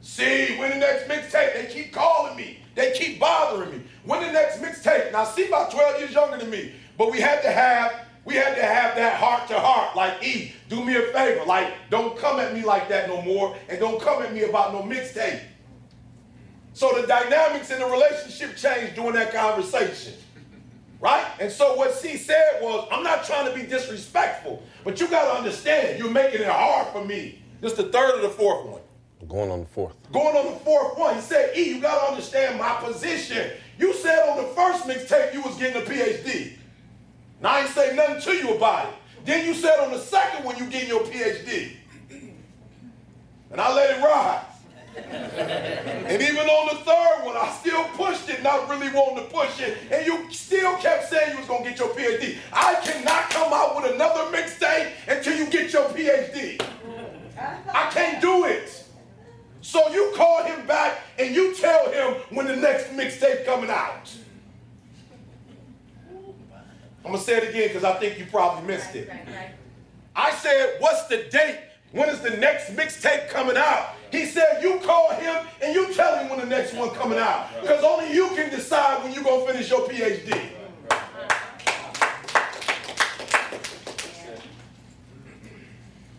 see, when the next mixtape, they keep calling me. They keep bothering me. When the next mixtape? Now, see about 12 years younger than me. But we had to have, we had to have that heart to heart. Like, E, do me a favor. Like, don't come at me like that no more. And don't come at me about no mixtape. So the dynamics in the relationship changed during that conversation. Right? And so what C said was, I'm not trying to be disrespectful, but you got to understand, you're making it hard for me. This is the third or the fourth one. Going on the fourth. Going on the fourth one, he said, E, you got to understand my position. You said on the first mixtape you was getting a PhD. I ain't say nothing to you about it. Then you said on the second one you getting your PhD. And I let it ride. and even on the third one, I still pushed it, not really wanting to push it. And you still kept saying you was gonna get your PhD. I cannot come out with another mixtape until you get your PhD. Him when the next mixtape coming out. I'm gonna say it again because I think you probably missed it. I said, what's the date? When is the next mixtape coming out? He said, you call him and you tell him when the next one coming out. Because only you can decide when you're gonna finish your PhD.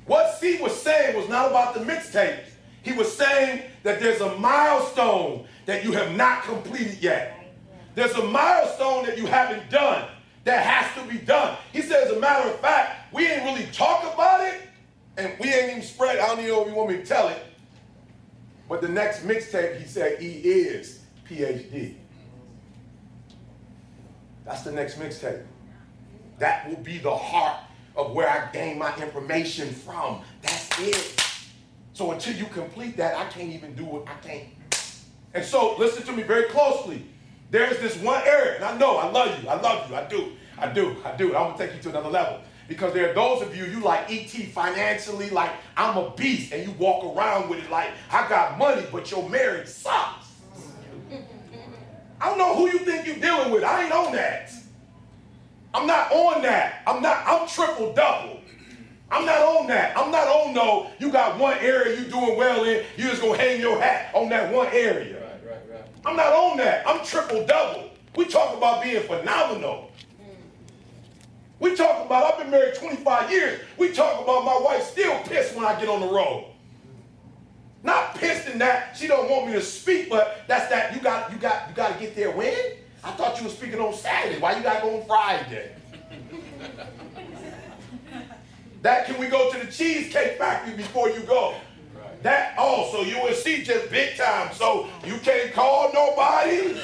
What C was saying was not about the mixtape. He was saying that there's a milestone that you have not completed yet. There's a milestone that you haven't done that has to be done. He said, as a matter of fact, we ain't really talk about it, and we ain't even spread. I don't even know if you want me to tell it. But the next mixtape, he said, he is PhD. That's the next mixtape. That will be the heart of where I gain my information from. That's it. So until you complete that, I can't even do it. I can't. And so listen to me very closely. There's this one area, and I know I love you. I love you. I do. I do. I do. I'm gonna take you to another level. Because there are those of you, you like ET financially, like I'm a beast, and you walk around with it like I got money, but your marriage sucks. I don't know who you think you're dealing with. I ain't on that. I'm not on that. I'm not, I'm triple double. I'm not on that. I'm not on no, you got one area you doing well in, you just gonna hang your hat on that one area. Right, right, right. I'm not on that. I'm triple double. We talk about being phenomenal. We talk about, I've been married 25 years. We talk about my wife still pissed when I get on the road. Not pissed in that she don't want me to speak, but that's that you got you got you got to get there when? I thought you were speaking on Saturday. Why you got to go on Friday? That can we go to the cheesecake factory before you go? Right. That also, you will see just big time, so you can't call nobody.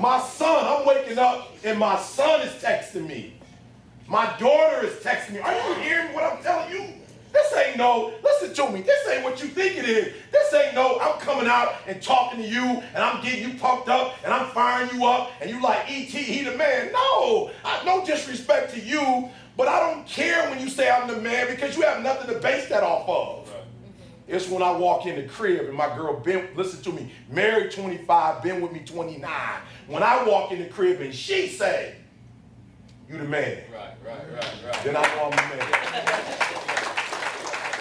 my son, I'm waking up and my son is texting me. My daughter is texting me. Are you hearing what I'm telling you? This ain't no, listen to me, this ain't what you think it is. This ain't no, I'm coming out and talking to you and I'm getting you pumped up and I'm firing you up and you like E.T., he the man. No, I, no disrespect to you, but I don't care when you say I'm the man because you have nothing to base that off of. Right. It's when I walk in the crib and my girl been, listen to me, married 25, been with me 29. When I walk in the crib and she say, you the man. Right, right, right, right. Then I know I'm the man.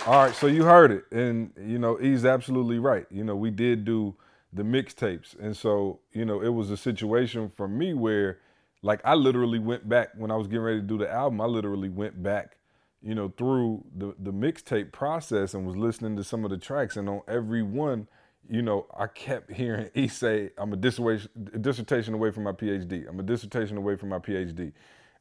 All right, so you heard it, and you know he's absolutely right. You know, we did do the mixtapes, and so you know it was a situation for me where, like, I literally went back when I was getting ready to do the album. I literally went back, you know, through the the mixtape process and was listening to some of the tracks, and on every one, you know, I kept hearing he say, "I'm a dissertation dissertation away from my PhD. I'm a dissertation away from my PhD,"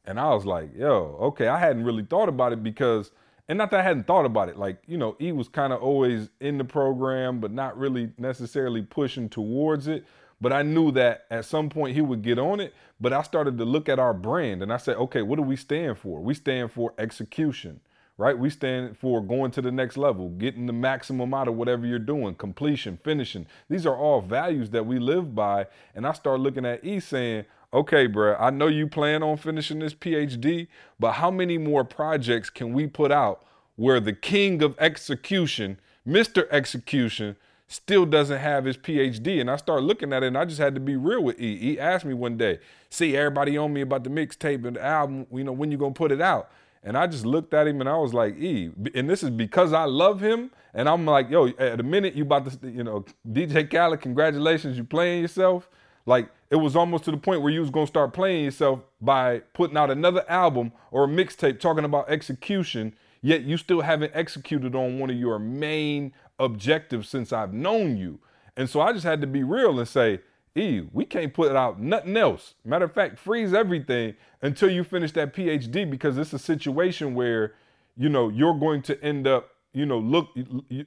and I was like, "Yo, okay." I hadn't really thought about it because and not that I hadn't thought about it. Like, you know, he was kind of always in the program, but not really necessarily pushing towards it. But I knew that at some point he would get on it. But I started to look at our brand and I said, okay, what do we stand for? We stand for execution, right? We stand for going to the next level, getting the maximum out of whatever you're doing, completion, finishing. These are all values that we live by. And I started looking at E saying, okay, bro, I know you plan on finishing this PhD, but how many more projects can we put out where the king of execution, Mr. Execution, still doesn't have his PhD? And I started looking at it and I just had to be real with E. He asked me one day, see, everybody on me about the mixtape and the album, you know, when you gonna put it out? And I just looked at him and I was like, E, and this is because I love him. And I'm like, yo, at the minute you about to, you know, DJ Khaled, congratulations, you playing yourself. Like it was almost to the point where you was gonna start playing yourself by putting out another album or a mixtape talking about execution, yet you still haven't executed on one of your main objectives since I've known you. And so I just had to be real and say, E, we can't put out nothing else. Matter of fact, freeze everything until you finish that PhD because it's a situation where, you know, you're going to end up you know, look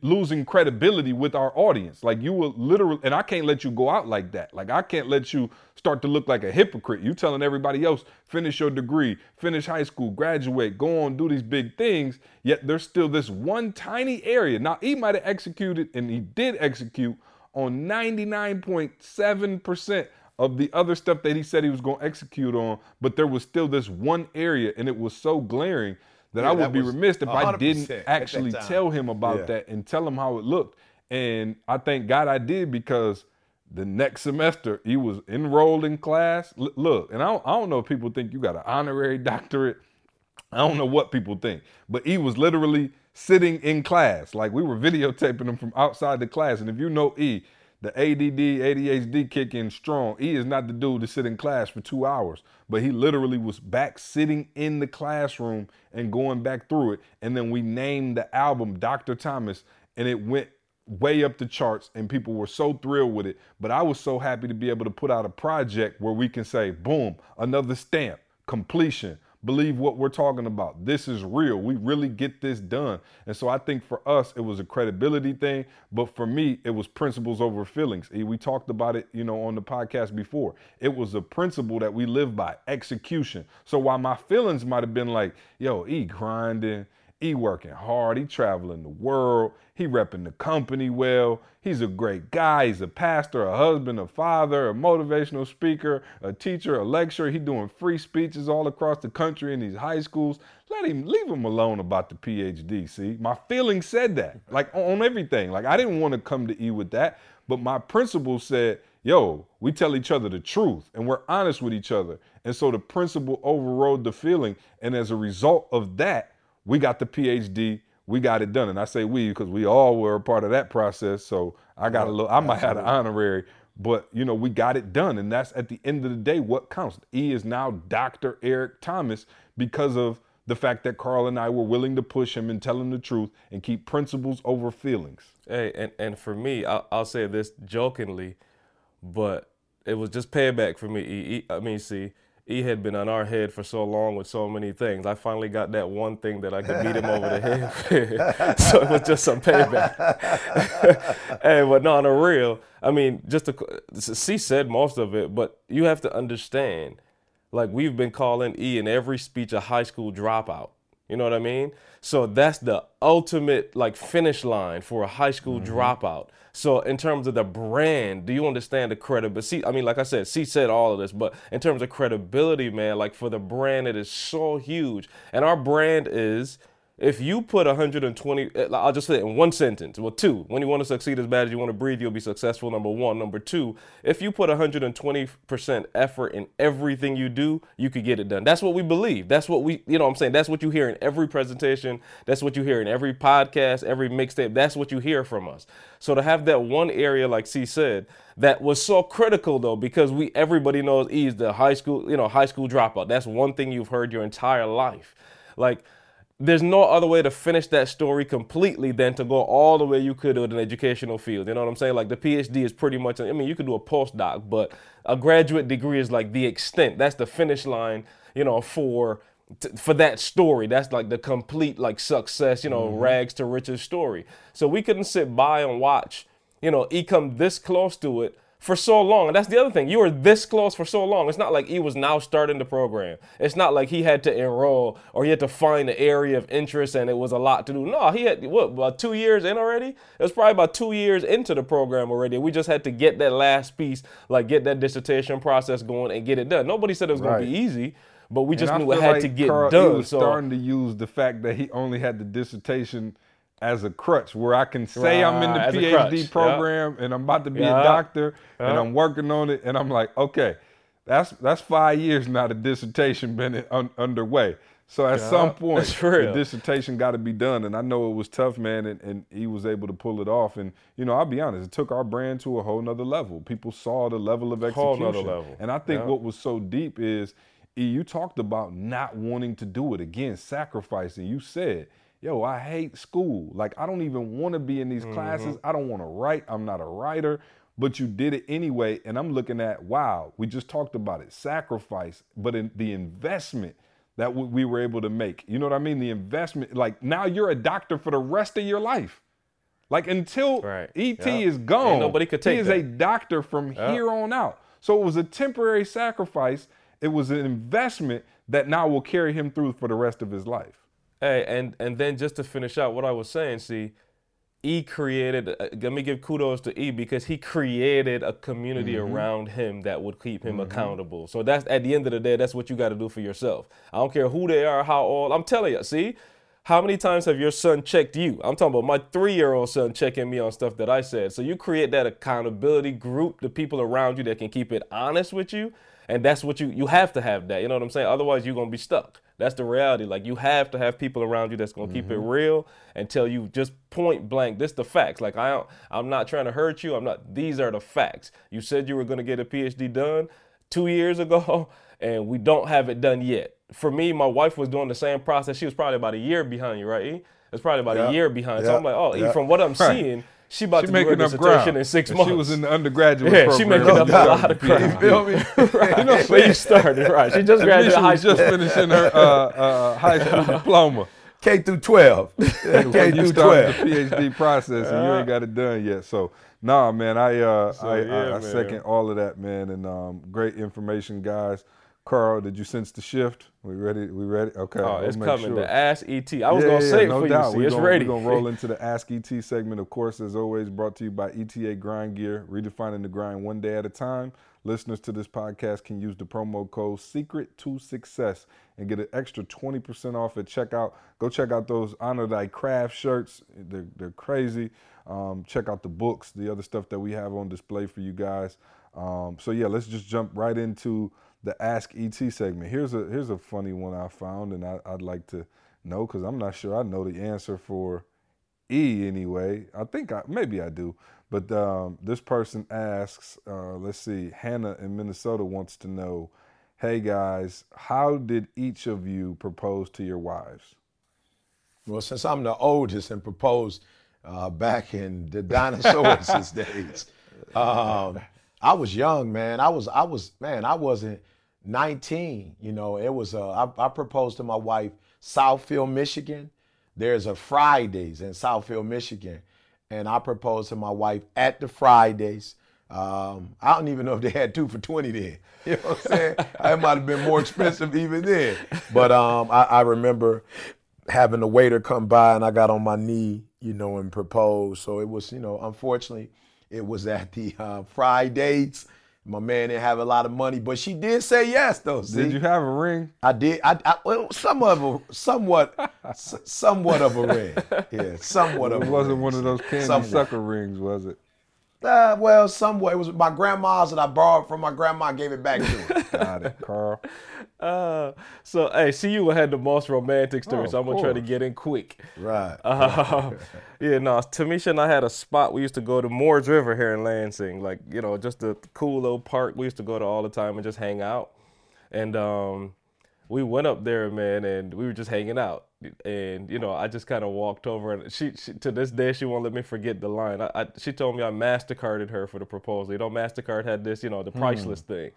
losing credibility with our audience. Like you will literally, and I can't let you go out like that. Like I can't let you start to look like a hypocrite. You telling everybody else finish your degree, finish high school, graduate, go on, do these big things. Yet there's still this one tiny area. Now he might have executed, and he did execute on 99.7% of the other stuff that he said he was going to execute on, but there was still this one area, and it was so glaring that yeah, I would that be remiss if I didn't actually tell him about yeah. that and tell him how it looked. And I thank God I did because the next semester he was enrolled in class. L- look, and I don't, I don't know if people think you got an honorary doctorate. I don't know what people think, but he was literally sitting in class. Like we were videotaping him from outside the class. And if you know E, the ADD, ADHD kick in strong. He is not the dude to sit in class for two hours, but he literally was back sitting in the classroom and going back through it. And then we named the album Dr. Thomas, and it went way up the charts, and people were so thrilled with it. But I was so happy to be able to put out a project where we can say, boom, another stamp, completion, believe what we're talking about. This is real. We really get this done. And so I think for us, it was a credibility thing. But for me, it was principles over feelings. Eh, we talked about it, you know, on the podcast before. It was a principle that we live by execution. So while my feelings might have been like, yo, he grinding, he working hard. He traveling the world. He repping the company well. He's a great guy. He's a pastor, a husband, a father, a motivational speaker, a teacher, a lecturer. He doing free speeches all across the country in these high schools. Let him leave him alone about the PhD. See, my feelings said that, like on everything. Like I didn't want to come to E with that, but my principal said, yo, we tell each other the truth and we're honest with each other. And so the principle overrode the feeling. And as a result of that, we got the PhD, we got it done. And I say we because we all were a part of that process. So I got a little, I might have an honorary, but you know, we got it done. And that's at the end of the day what counts. E is now Dr. Eric Thomas because of the fact that Carl and I were willing to push him and tell him the truth and keep principles over feelings. Hey, and, and for me, I'll, I'll say this jokingly, but it was just payback for me. E, e, I mean, see, he had been on our head for so long with so many things. I finally got that one thing that I could beat him over the head with. so it was just some payback. hey, but no, on a real, I mean, just to, C said most of it, but you have to understand, like we've been calling E in every speech a high school dropout. You know what I mean? So that's the ultimate like finish line for a high school mm-hmm. dropout. So in terms of the brand, do you understand the credibility? I mean, like I said, C said all of this, but in terms of credibility, man, like for the brand, it is so huge. And our brand is if you put 120, uh, I'll just say it in one sentence. Well, two. When you want to succeed as bad as you want to breathe, you'll be successful. Number one. Number two, if you put 120% effort in everything you do, you could get it done. That's what we believe. That's what we, you know what I'm saying? That's what you hear in every presentation. That's what you hear in every podcast, every mixtape. That's what you hear from us. So to have that one area, like C said, that was so critical though, because we everybody knows E is the high school, you know, high school dropout. That's one thing you've heard your entire life. Like there's no other way to finish that story completely than to go all the way you could with an educational field. You know what I'm saying? Like the PhD is pretty much, I mean, you could do a postdoc, but a graduate degree is like the extent. That's the finish line, you know, for for that story. That's like the complete like success, you know, mm-hmm. rags to riches story. So we couldn't sit by and watch, you know, he come this close to it for so long. And that's the other thing. You were this close for so long. It's not like he was now starting the program. It's not like he had to enroll or he had to find the area of interest and it was a lot to do. No, he had what about two years in already? It was probably about two years into the program already. We just had to get that last piece, like get that dissertation process going and get it done. Nobody said it was right. gonna be easy. But we just knew it had like to get Carl, done. He was so. starting to use the fact that he only had the dissertation as a crutch where I can say right, I'm in the PhD program yep. and I'm about to be yep. a doctor yep. and I'm working on it and I'm like, okay, that's that's five years now the dissertation been un, underway. So at some point the dissertation got to be done and I know it was tough, man, and, and he was able to pull it off. And you know, I'll be honest, it took our brand to a whole nother level. People saw the level of execution. Whole level. And I think what was so deep is you talked about not wanting to do it again, sacrificing. You said yo, I hate school. Like, I don't even want to be in these mm-hmm. classes. I don't want to write. I'm not a writer, but you did it anyway. And I'm looking at, wow, we just talked about it sacrifice, but in the investment that we were able to make. You know what I mean? The investment, like, now you're a doctor for the rest of your life. Like until right. ET is gone, Ain't nobody could take he is that. a doctor from here on out. So it was a temporary sacrifice. It was an investment that now will carry him through for the rest of his life. Hey, and and then just to finish out what I was saying, see, E created. Uh, let me give kudos to E because he created a community mm-hmm. around him that would keep him mm-hmm. accountable. So that's at the end of the day, that's what you got to do for yourself. I don't care who they are, how old. I'm telling you, see. How many times have your son checked you? I'm talking about my three year old son checking me on stuff that I said. So you create that accountability group, the people around you that can keep it honest with you. And that's what you you have to have that. You know what I'm saying? Otherwise you're gonna be stuck. That's the reality. Like you have to have people around you that's gonna mm-hmm. keep it mm-hmm. real and tell you just point blank. This the facts. Like I I'm not trying to hurt you. I'm not. These are the facts. You said you were gonna get a PhD done two years ago, and we don't have it done yet. For me, my wife was doing the same process. She was probably about a year behind you, right? It's probably about yep. a year behind. Yep. So I'm like, oh, yep. from what I'm right. seeing she about she to making do her dissertation in six months. She was in the undergraduate yeah, program. she making up a lot of crap. You feel me? right. You know, where you started, right? She just graduated high school. just finishing her uh, uh, high school diploma. K through twelve. K through twelve. The PhD process, and you ain't got it done yet. So, nah, man, I uh, so, I, yeah, I, I man. second all of that, man, and um, great information, guys. Carl, did you sense the shift? We ready? We ready? Okay. Oh, it's coming. Sure. The Ask ET. I was yeah, gonna say yeah, no for doubt. you. See, it's gonna, ready. We're gonna roll into the Ask ET segment. Of course, as always, brought to you by ETA Grind Gear, redefining the grind one day at a time. Listeners to this podcast can use the promo code Secret to Success and get an extra 20% off at checkout. Go check out those Honor Thy Craft shirts. They're, they're crazy. Um, check out the books, the other stuff that we have on display for you guys. Um, so yeah, let's just jump right into the Ask ET segment. Here's a here's a funny one I found, and I, would like to know because I'm not sure I know the answer for E anyway. I think I maybe I do, but um, this person asks. Uh, let's see, Hannah in Minnesota wants to know. Hey guys, how did each of you propose to your wives? Well, since I'm the oldest and proposed uh, back in the dinosaurs days, um, I was young, man. I was, I was, man, I wasn't 19. You know, it was, uh, I, I proposed to my wife, Southfield, Michigan. There's a Fridays in Southfield, Michigan. And I proposed to my wife at the Fridays. Um, I don't even know if they had two for 20 then. You know what I'm saying? it might have been more expensive even then. But um, I, I remember having the waiter come by and I got on my knee, you know, and proposed. So it was, you know, unfortunately, it was at the uh, Fridays, My man didn't have a lot of money, but she did say yes though. See? Did you have a ring? I did. I, I well, somewhat of a, somewhat, s- somewhat of a ring. Yeah, somewhat of It wasn't ring. one of those candy Somewhat. sucker rings, was it? Uh, well, somewhat. It was my grandma's that I borrowed from my grandma. I gave it back to her. Got it, Carl. Uh, so hey, see you had the most romantic story, Oh, so I'm gonna try to get in quick. right. Uh, yeah, no, Tamisha and I had a spot. We used to go to Moores River here in Lansing, like you know, just a cool little park. We used to go to all the time and just hang out. And um, we went up there, man, and we were just hanging out. And you know, I just kind of walked over, and she, she to this day she won't let me forget the line. I, I, she told me I Mastercarded her for the proposal. You know, Mastercard had this, you know, the priceless thing.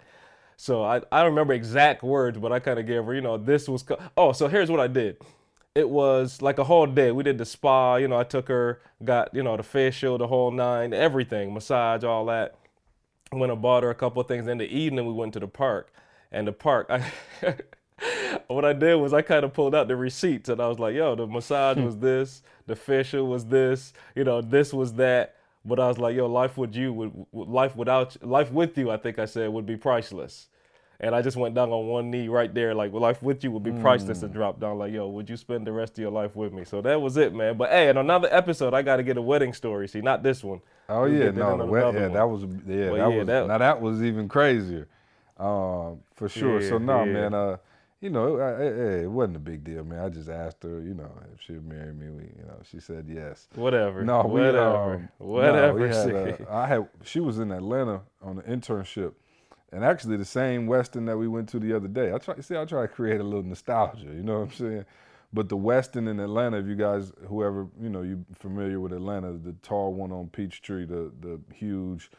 So I, I don't remember exact words, but I kind of gave her, you know, this was. Co- oh, so here's what I did. It was like a whole day. We did the spa, you know, I took her, got, you know, the facial, the whole nine, everything, massage, all that. Went and bought her a couple of things. In the evening, we went to the park. And the park, I, what I did was I kind of pulled out the receipts and I was like, yo, the massage hmm. was this, the facial was this, you know, this was that. But I was like, yo, life with you, would, would- life without, life with you, I think I said, would be priceless. And I just went down on one knee right there, like, life with you would be priceless, and dropped down, like, yo, would you spend the rest of your life with me? So that was it, man. But hey, in another episode, I got to get a wedding story. See, not this one. Oh We'll yeah, no, in the wet, yeah, one. that was yeah, But that yeah, was that- now that was even crazier, um, for sure. so Yeah, no, yeah. man, uh, you know, I, I, I- it wasn't a big deal, man. I just asked her, you know, if she'd marry me. We, you know, she said yes. Whatever. No, we, whatever. um, no, whatever. we had, uh, I had. She was in Atlanta on an internship, and actually the same Westin that we went to the other day. I try. See, I try to create a little nostalgia. You know what I'm saying? But the Westin in Atlanta, if you guys, whoever you know, you're familiar with Atlanta, the tall one on Peachtree, the the huge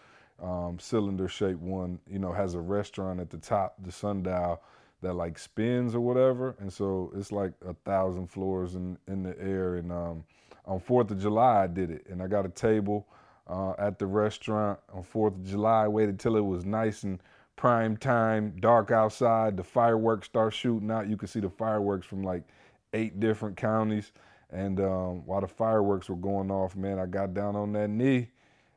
um, cylinder shaped one, you know, has a restaurant at the top, the sundial that like spins or whatever, and so it's like a thousand floors in in the air. And um, on Fourth of July, I did it, and I got a table uh, at the restaurant on Fourth of July. Waited till it was nice and prime time, dark outside. The fireworks start shooting out. You could see the fireworks from like eight different counties. And um, while the fireworks were going off, man, I got down on that knee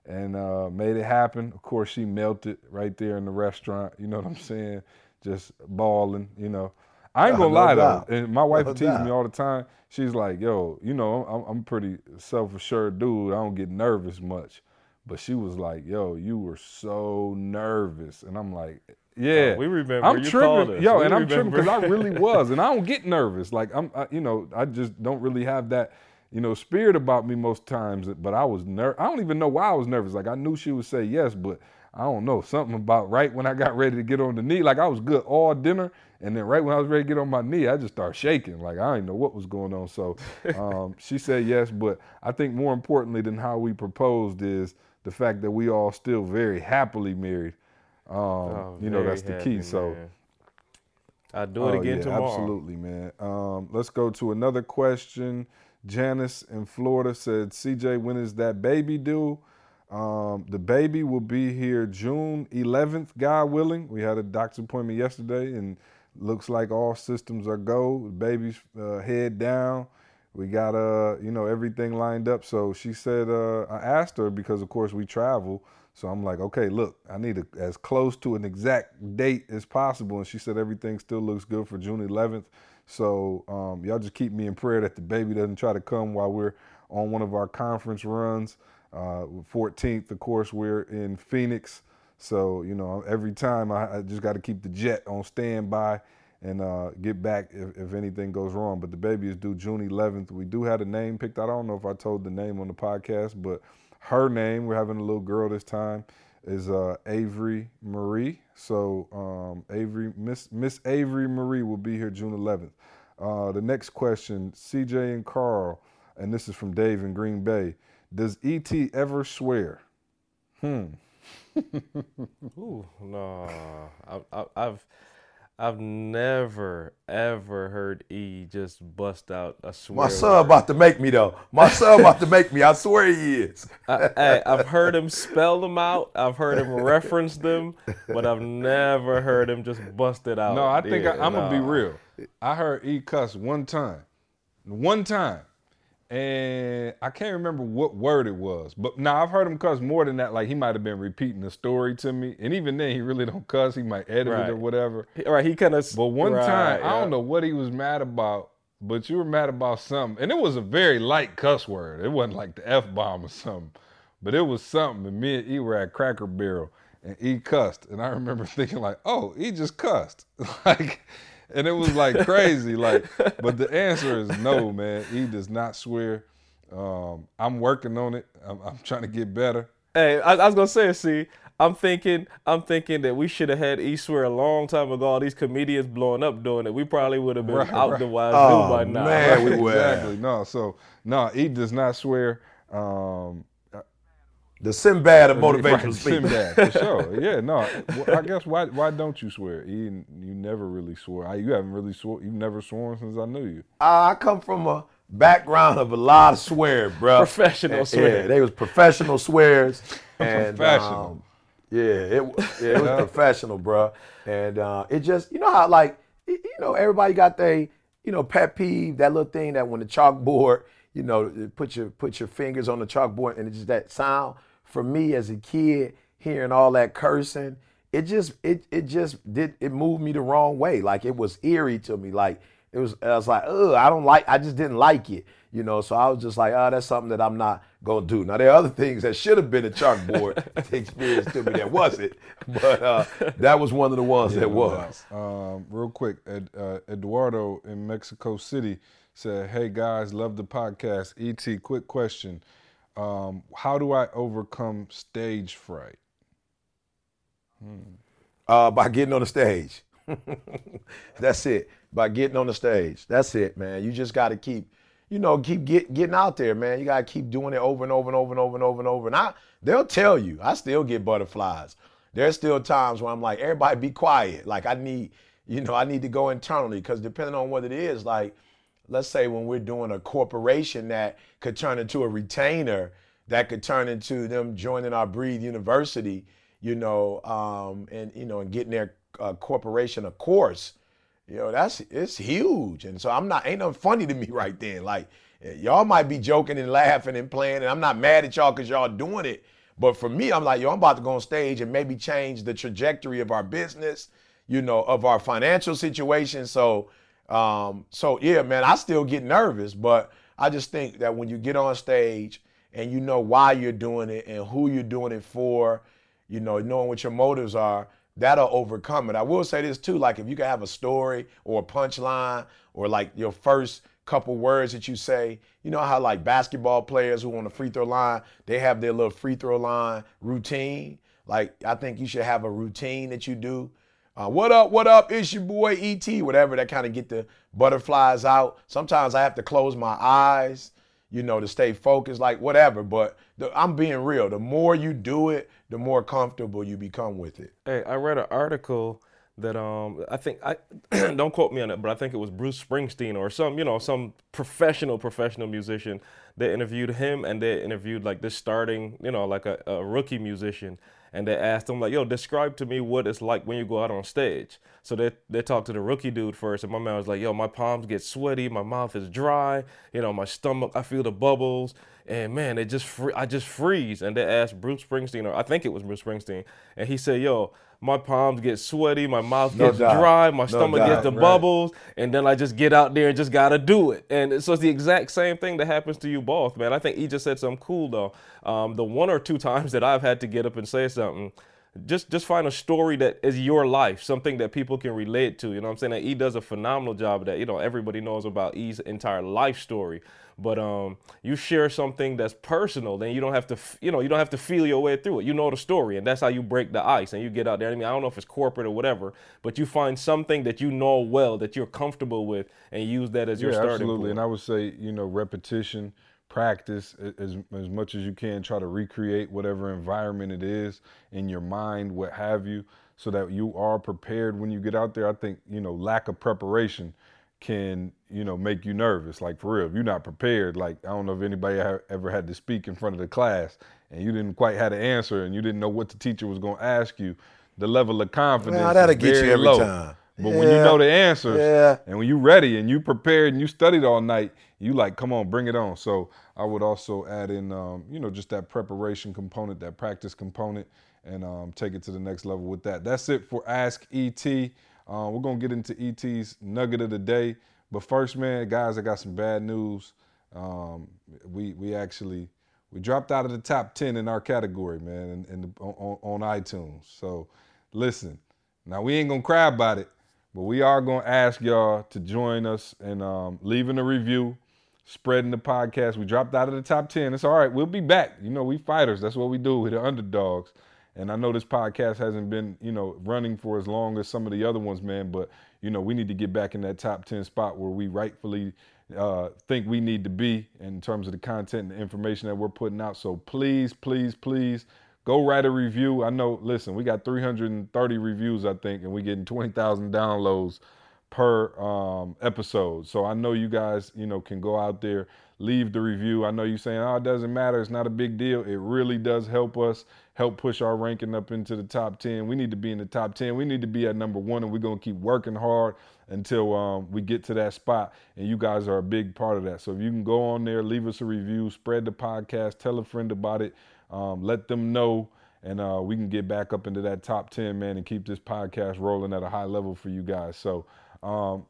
and uh, made it happen. Of course, she melted right there in the restaurant. You know what I'm saying? Just bawling. You know, I ain't gonna lie doubt. though. And my wife No teases me all the time. She's like, "Yo, you know, I'm, I'm a pretty self-assured dude. I don't get nervous much." But she was like, "Yo, you were so nervous," and I'm like, "Yeah, Oh, we remember. I'm You called tripping, us. yo, We and I'm tripping because I really was, and I don't get nervous. Like I'm, I, you know, I just don't really have that, you know, spirit about me most times. But I was ner. I don't even know why I was nervous. Like I knew she would say yes, but I don't know something about right when I got ready to get on the knee. Like I was good all dinner, and then right when I was ready to get on my knee, I just started shaking. Like I didn't know what was going on. So um, she said yes, but I think more importantly than how we proposed is the fact that we all still very happily married. Um, Oh, you know, that's the happy, key. So. man. I'll do it Oh, again yeah, tomorrow. Absolutely, man. Um, let's go to another question. Janice in Florida said, CJ, when is that baby due? Um, the baby will be here June 11th, God willing. We had a doctor's appointment yesterday, and looks like all systems are go. The baby's uh, head down. We got uh, you know, everything lined up. So she said, uh, I asked her because of course we travel. So I'm like, okay, look, I need a, as close to an exact date as possible. And she said everything still looks good for June 11th. So um, y'all just keep me in prayer that the baby doesn't try to come while we're on one of our conference runs. Uh, 14th, of course, we're in Phoenix. So, you know, every time I, I just got to keep the jet on standby and uh, get back if, if anything goes wrong. But the baby is due June 11th. We do have a name picked. Out. I don't know if I told the name on the podcast, but her name, we're having a little girl this time, is uh, Avery Marie. So um, Avery, Miss Miss Avery Marie will be here June 11th. Uh, the next question, CJ and Carl, and this is from Dave in Green Bay. Does ET ever swear? Hmm. Ooh, no, I, I, I've, I've never ever heard E just bust out a swear. My son word. about to make me though. My son about to make me. I swear he is. I, hey, I've heard him spell them out. I've heard him reference them, but I've never heard him just bust it out. No, I think Yeah, I, I'm gonna be real. I heard E cuss one time, one time, and I can't remember what word it was. But now I've heard him cuss more than that. Like he might have been repeating the story to me, and even then he really don't cuss. He might edit Right. it or whatever. Right? he kind of. But one time, I don't know what he was mad about, but you were mad about something, and it was a very light cuss word. It wasn't like the f bomb or something, but it was something. And me and E were at Cracker Barrel, and E cussed, and I remember thinking like, "Oh, he just cussed," like, and it was like crazy, like. But the answer is no, man. He does not swear. Um, I'm working on it. I'm, I'm trying to get better. Hey, I, I was gonna say, see, I'm thinking, I'm thinking that we should have had E swear a long time ago. All these comedians blowing up doing it, we probably would have been Right, out right. the wazoo Oh, by now. man. we were. exactly. No, so no, E does not swear. Um, The Sinbad of Right, motivational speaking. Sinbad, for sure. Yeah, no. I guess why why don't you swear? You, you never really swore. I, you haven't really swore. You've never sworn since I knew you. Uh, I come from a background of a lot of swear, bro. Professional And- swear. Yeah, they was professional swears. And, Professional. um, yeah, it, yeah, it was professional, bro. And uh, it just, you know how like, you know, everybody got their, you know, pet peeve, that little thing that when the chalkboard, you know, put your put your fingers on the chalkboard and it's just that sound. For me as a kid, hearing all that cursing, it just it it just did it moved me the wrong way. Like it was eerie to me. Like it was I was like, oh, I don't like I just didn't like it. You know, so I was just like, oh, that's something that I'm not gonna do. Now there are other things that should have been a chalkboard experience to me that wasn't, but uh, that was one of the ones that was. Um, real quick, Ed, uh, Eduardo in Mexico City said, "Hey guys, love the podcast. Et, quick question: um, How do I overcome stage fright?" Uh, by getting on the stage. That's it. By getting on the stage. That's it, man. You just got to keep, you know, keep get, getting out there, man. You got to keep doing it over and over and over and over and over and over. And I, they'll tell you, I still get butterflies. There's still times where I'm like, everybody be quiet. Like I need, you know, I need to go internally because depending on what it is, like, let's say when we're doing a corporation that could turn into a retainer, that could turn into them joining our Breathe University, you know, um, and you know, and getting their uh, corporation a course, you know, that's it's huge. And so I'm not ain't nothing funny to me right then. Like y'all might be joking and laughing and playing, and I'm not mad at y'all because y'all doing it. But for me, I'm like, yo, I'm about to go on stage and maybe change the trajectory of our business, you know, of our financial situation. So, um, so yeah, man, I still get nervous, but I just think that when you get on stage and you know why you're doing it and who you're doing it for, you know, knowing what your motives are, that'll overcome it. I will say this too, like if you can have a story or a punchline or like your first couple words that you say, you know how like basketball players who on the free throw line, they have their little free throw line routine. Like I think you should have a routine that you do. Uh, what up? What up? It's your boy ET. Whatever that kind of get the butterflies out. Sometimes I have to close my eyes, you know, to stay focused. Like whatever. But the, I'm being real. The more you do it, the more comfortable you become with it. Hey, I read an article that um I think I don't quote me on it, but I think it was Bruce Springsteen or some you know some professional professional musician. They interviewed him and they interviewed like this starting you know like a, a rookie musician, and they asked him like, "Yo, describe to me what it's like when you go out on stage." So they they talked to the rookie dude first, and my man was like, "Yo, my palms get sweaty, my mouth is dry, you know, my stomach, I feel the bubbles." And man, it just I just freeze. And they asked Bruce Springsteen, or I think it was Bruce Springsteen, and he said, "Yo, my palms get sweaty, my mouth No gets doubt. dry, my No stomach doubt, gets the right. bubbles, and then I just get out there and just gotta do it. And so it's the exact same thing that happens to you both, man. I think he just said something cool though. Um, the one or two times that I've had to get up and say something, just just find a story that is your life, something that people can relate to. You know what I'm saying? And E does a phenomenal job of that. You know, everybody knows about E's entire life story. But um, you share something that's personal, then you don't have to, you know, you don't have to feel your way through it. You know the story, and that's how you break the ice, and you get out there. I mean, I don't know if it's corporate or whatever, but you find something that you know well, that you're comfortable with, and use that as your yeah, starting absolutely. point. And I would say, you know, repetition, practice as as much as you can. Try to recreate whatever environment it is in your mind, what have you, so that you are prepared when you get out there. I think you know, lack of preparation can you know make you nervous. Like for real, if you're not prepared, like I don't know if anybody ha- ever had to speak in front of the class and you didn't quite have the answer and you didn't know what the teacher was going to ask you. The level of confidence Well, that'll get you very every low. time. But when you know the answers, Yeah. and when you're ready and you prepared and you studied all night You like, come on, bring it on. So I would also add in, um, you know, just that preparation component, that practice component, and um, take it to the next level with that. That's it for Ask ET. Uh, we're gonna get into ET's nugget of the day, but first, man, guys, I got some bad news. Um, we we actually we dropped out of the top ten in our category, man, in the, on, on iTunes. So listen, now we ain't gonna cry about it, but we are gonna ask y'all to join us and um, leaving a review, spreading the podcast. We dropped out of the top ten. It's all right. We'll be back. You know, we fighters. That's what we do. We're the underdogs. And I know this podcast hasn't been, you know, running for as long as some of the other ones, man. But you know, we need to get back in that top ten spot where we rightfully uh, think we need to be in terms of the content and the information that we're putting out. So please, please, please go write a review. I know, listen, we got 330 reviews, I think, and we're getting 20,000 downloads per um, episode. So I know you guys, you know, can go out there, leave the review. I know you're saying, oh, it doesn't matter. It's not a big deal. It really does help us, help push our ranking up into the top 10. We need to be in the top 10. We need to be at number one, and we're going to keep working hard until um, we get to that spot. And you guys are a big part of that. So if you can go on there, leave us a review, spread the podcast, tell a friend about it, um, let them know. And uh, we can get back up into that top 10, man, and keep this podcast rolling at a high level for you guys. So, um.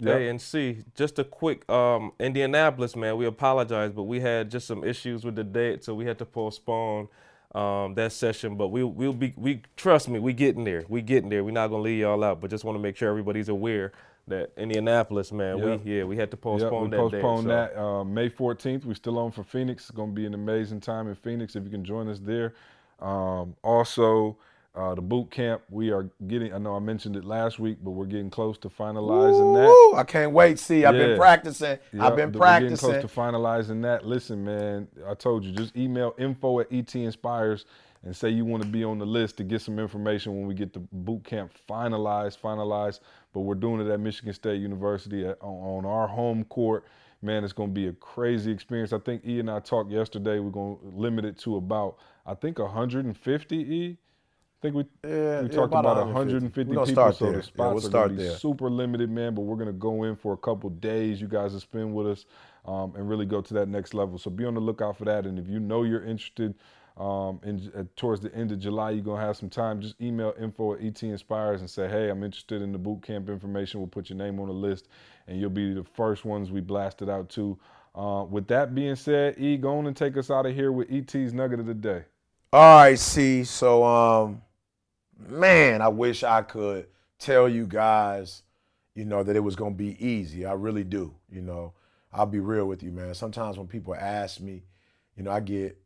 Hey, and see, just a quick um, Indianapolis, man. We apologize, but we had just some issues with the date, so we had to postpone um, that session. But we we'll be we trust me, we getting there. We getting there. We're not gonna leave y'all out, but just want to make sure everybody's aware that Indianapolis, man. Yep. We yeah, we had to postpone yep, we that. Postpone that. Uh, May 14th. We're still on for Phoenix. It's gonna be an amazing time in Phoenix. If you can join us there. Um, also. Uh, the boot camp, we are getting, I know I mentioned it last week, but we're getting close to finalizing Ooh, that. I can't wait. See, I've yeah. been practicing. Yep, I've been practicing. We're getting close to finalizing that. Listen, man, I told you, just email info at ET Inspires and say you want to be on the list to get some information when we get the boot camp finalized, finalized. But we're doing it at Michigan State University at, on, on our home court. Man, it's going to be a crazy experience. I think E and I talked yesterday. We're going to limit it to about, I think, 150 E. I think we yeah, we talked about, about 150, 150 people, so the spots yeah, we'll are to be there. super limited, man. But we're going to go in for a couple days. You guys will spend with us um, and really go to that next level. So be on the lookout for that. And if you know you're interested um, in, uh, towards the end of July, you're gonna have some time. Just email info at ET Inspires and say, hey, I'm interested in the boot camp information. We'll put your name on the list, and you'll be the first ones we blast it out to. Uh, with that being said, E, go on and take us out of here with ET's nugget of the day. All right, see. So, um, man, I wish I could tell you guys, you know, that it was gonna be easy. I really do. You know, I'll be real with you, man. Sometimes when people ask me, you know, I get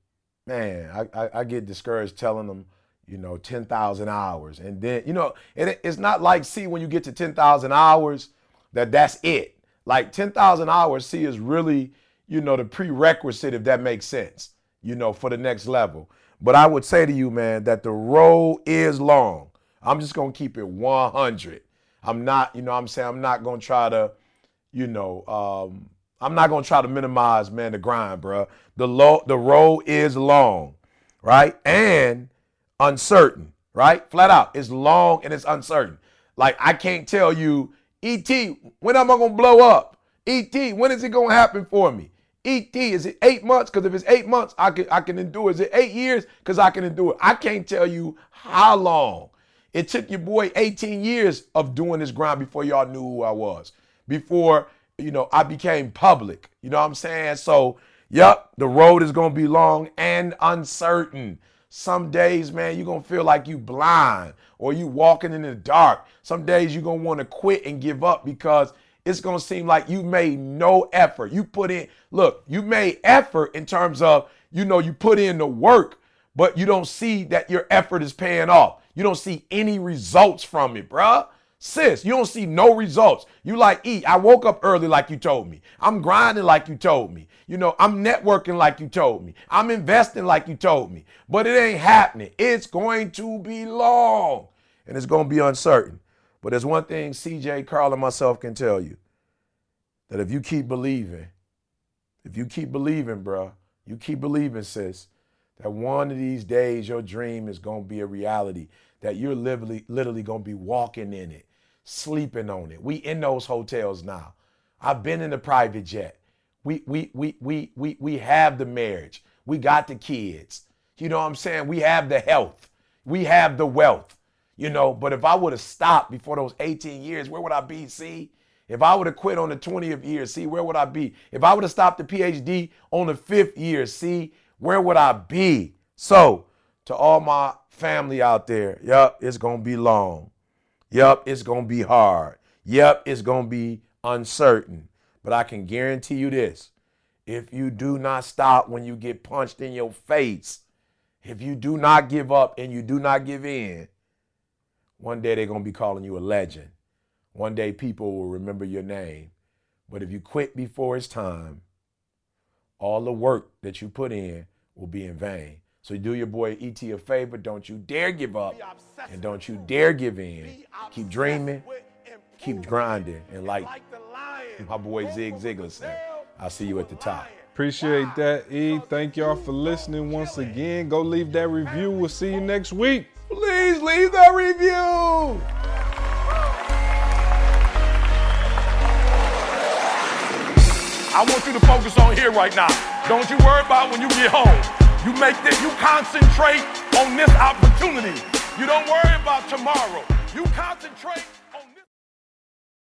man, I, I, I get discouraged telling them, you know, 10,000 hours. And then, you know, it, it's not like, see, when you get to 10,000 hours, that that's it. Like 10,000 hours, see, is really, you know, the prerequisite, if that makes sense, you know, for the next level. But I would say to you, man, that the road is long. I'm just to keep it 100. I'm not, you know, I'm saying I'm not to try to, you know, um, I'm not gonna try to minimize, man, the grind, bro. The low, the road is long, right? And uncertain, right? Flat out, it's long and it's uncertain. Like I can't tell you, ET, when am I gonna blow up? ET, when is it gonna happen for me? ET, is it eight months? Because if it's eight months, I can I can endure. Is it eight years? Because I can endure. I can't tell you how long. It took your boy 18 years of doing this grind before y'all knew who I was. Before you know, I became public. You know what I'm saying? So, yep, the road is to be long and uncertain. Some days, man, you're to feel like you blind or you walking in the dark. Some days you're want to quit and give up because it's going to seem like you made no effort. You put in, look, you made effort in terms of, you know, you put in the work, but you don't see that your effort is paying off. You don't see any results from it, bruh. Sis, you don't see no results. You like, ET. I woke up early like you told me. I'm grinding like you told me. You know, I'm networking like you told me. I'm investing like you told me. But it ain't happening. It's going to be long and it's going to be uncertain. But there's one thing CJ, Carl, and myself can tell you that if you keep believing, if you keep believing, bro, you keep believing, sis, that one of these days your dream is going to be a reality, that you're literally, literally going to be walking in it sleeping on it. We in those hotels now. I've been in the private jet. we we we we we we have the marriage. We got the kids. You know what I'm saying? We have the health. We have the wealth. You know, but if I would have stopped before those 18 years, where would I be? See? If I would have quit on the 20th year, see, where would I be? If I would have stopped the PhD on the fifth year, see, where would I be? So, to all my family out there, yep, it's going to be long. Yep, it's going to be hard. Yep, it's going to be uncertain. But I can guarantee you this if you do not stop when you get punched in your face, if you do not give up and you do not give in, one day they're going to be calling you a legend. One day people will remember your name. But if you quit before it's time, all the work that you put in will be in vain. So do your boy ET a favor. Don't you dare give up. And don't you dare give in. Keep dreaming. Keep grinding. And like my boy Zig Ziglar said, I'll see you at the top. Appreciate that, E. Thank y'all for listening once again. Go leave that review. We'll see you next week. Please leave that review. I want you to focus on here right now. Don't you worry about when you get home. You make this, you concentrate on this opportunity. You don't worry about tomorrow. You concentrate.